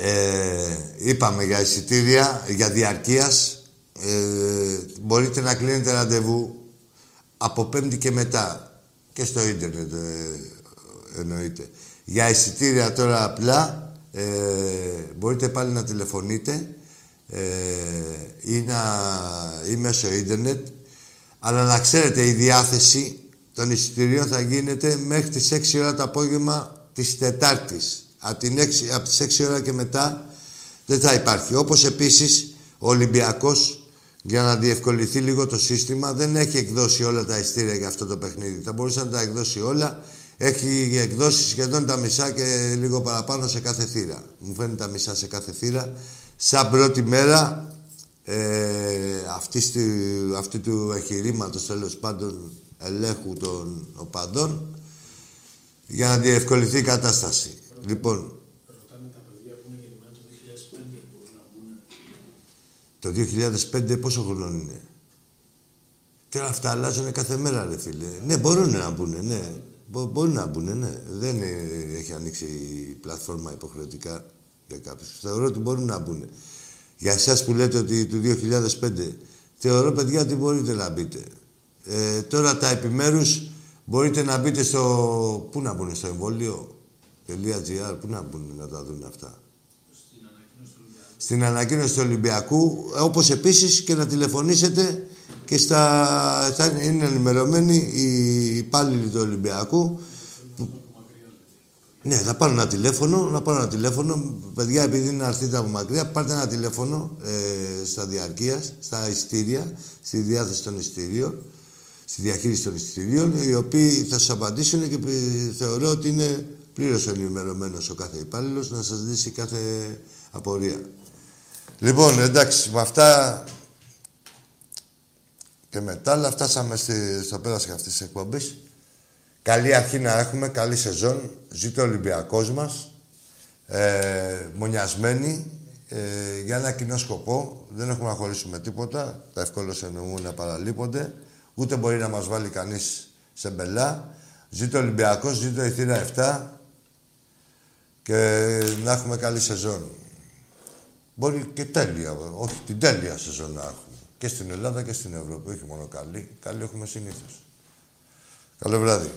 ε, είπαμε για εισιτήρια, για διαρκείας. Ε, μπορείτε να κλείνετε ραντεβού από πέμπτη και μετά. Και στο ίντερνετ ε, εννοείται. Για εισιτήρια τώρα απλά ε, μπορείτε πάλι να τηλεφωνείτε ε, ή, να, ή μέσω ίντερνετ. Αλλά να ξέρετε, η διάθεση των εισιτηρίων θα γίνεται μέχρι τις 6 ώρα το απόγευμα της Τετάρτης. Από, την 6, από τις 6 ώρα και μετά δεν θα υπάρχει. Όπως επίσης ο Ολυμπιακός, για να διευκολυνθεί λίγο το σύστημα, δεν έχει εκδώσει όλα τα ειστήρια για αυτό το παιχνίδι. Θα μπορούσε να τα εκδώσει όλα Έχει εκδώσει σχεδόν τα μισά και λίγο παραπάνω σε κάθε θύρα. Μου φαίνεται τα μισά σε κάθε θύρα. Σαν πρώτη μέρα ε, αυτής του, αυτού του εγχειρήματος, τέλος πάντων, ελέγχου των οπαδών, για να διευκολυνθεί η κατάσταση. Λοιπόν, το 2005 πόσο χρόνο είναι; Τώρα αυτά αλλάζουν κάθε μέρα, ρε φίλε. Ναι, μπορούν να μπουν, ναι. Μπο, μπορούν να μπουν, ναι. Δεν ε, έχει ανοίξει η πλατφόρμα υποχρεωτικά για κάποιους. Θεωρώ ότι μπορούν να μπουν. Για εσάς που λέτε ότι του 2005, θεωρώ, παιδιά, ότι μπορείτε να μπείτε. Ε, τώρα τα επιμέρους μπορείτε να μπείτε στο... Πού να μπουν, στο εμβόλιο; .gr, πού να μπουν να τα δουν αυτά; Στην ανακοίνωση του Ολυμπιακού, όπως επίσης και να τηλεφωνήσετε και στα, θα είναι ενημερωμένοι οι υπάλληλοι του Ολυμπιακού. Ναι, θα πάρω ένα τηλέφωνο, να πάρω ένα τηλέφωνο. Παιδιά, επειδή είναι αρθείτε από μακριά, πάρτε ένα τηλέφωνο ε, στα διαρκείας, στα ειστήρια, στη διάθεση των ειστήριων, στη διαχείριση των ειστήριων, οι οποίοι θα σας απαντήσουν και θεωρώ ότι είναι πλήρως ενημερωμένος ο κάθε υπάλληλος να σας λύσει κάθε απορία. Λοιπόν, εντάξει, με αυτά και μετά, αλλά φτάσαμε στη, στο πέρας και αυτής της εκπομπής. Καλή αρχή να έχουμε, καλή σεζόν. Ζήτω ο Ολυμπιακός μας. Ε, μονιασμένοι ε, για ένα κοινό σκοπό. Δεν έχουμε να χωρίσουμε τίποτα. Τα ευκόλως εννοούν να παραλείπονται. Ούτε μπορεί να μας βάλει κανείς σε μπελά. Ζήτω ο Ολυμπιακός, ζήτω η θύρα 7 και να έχουμε καλή σεζόν. Μπορεί και τέλεια, όχι την τέλεια σεζόν να έχουμε. Και στην Ελλάδα και στην Ευρώπη, όχι μόνο καλή. Καλή έχουμε συνήθως. Καλό βράδυ.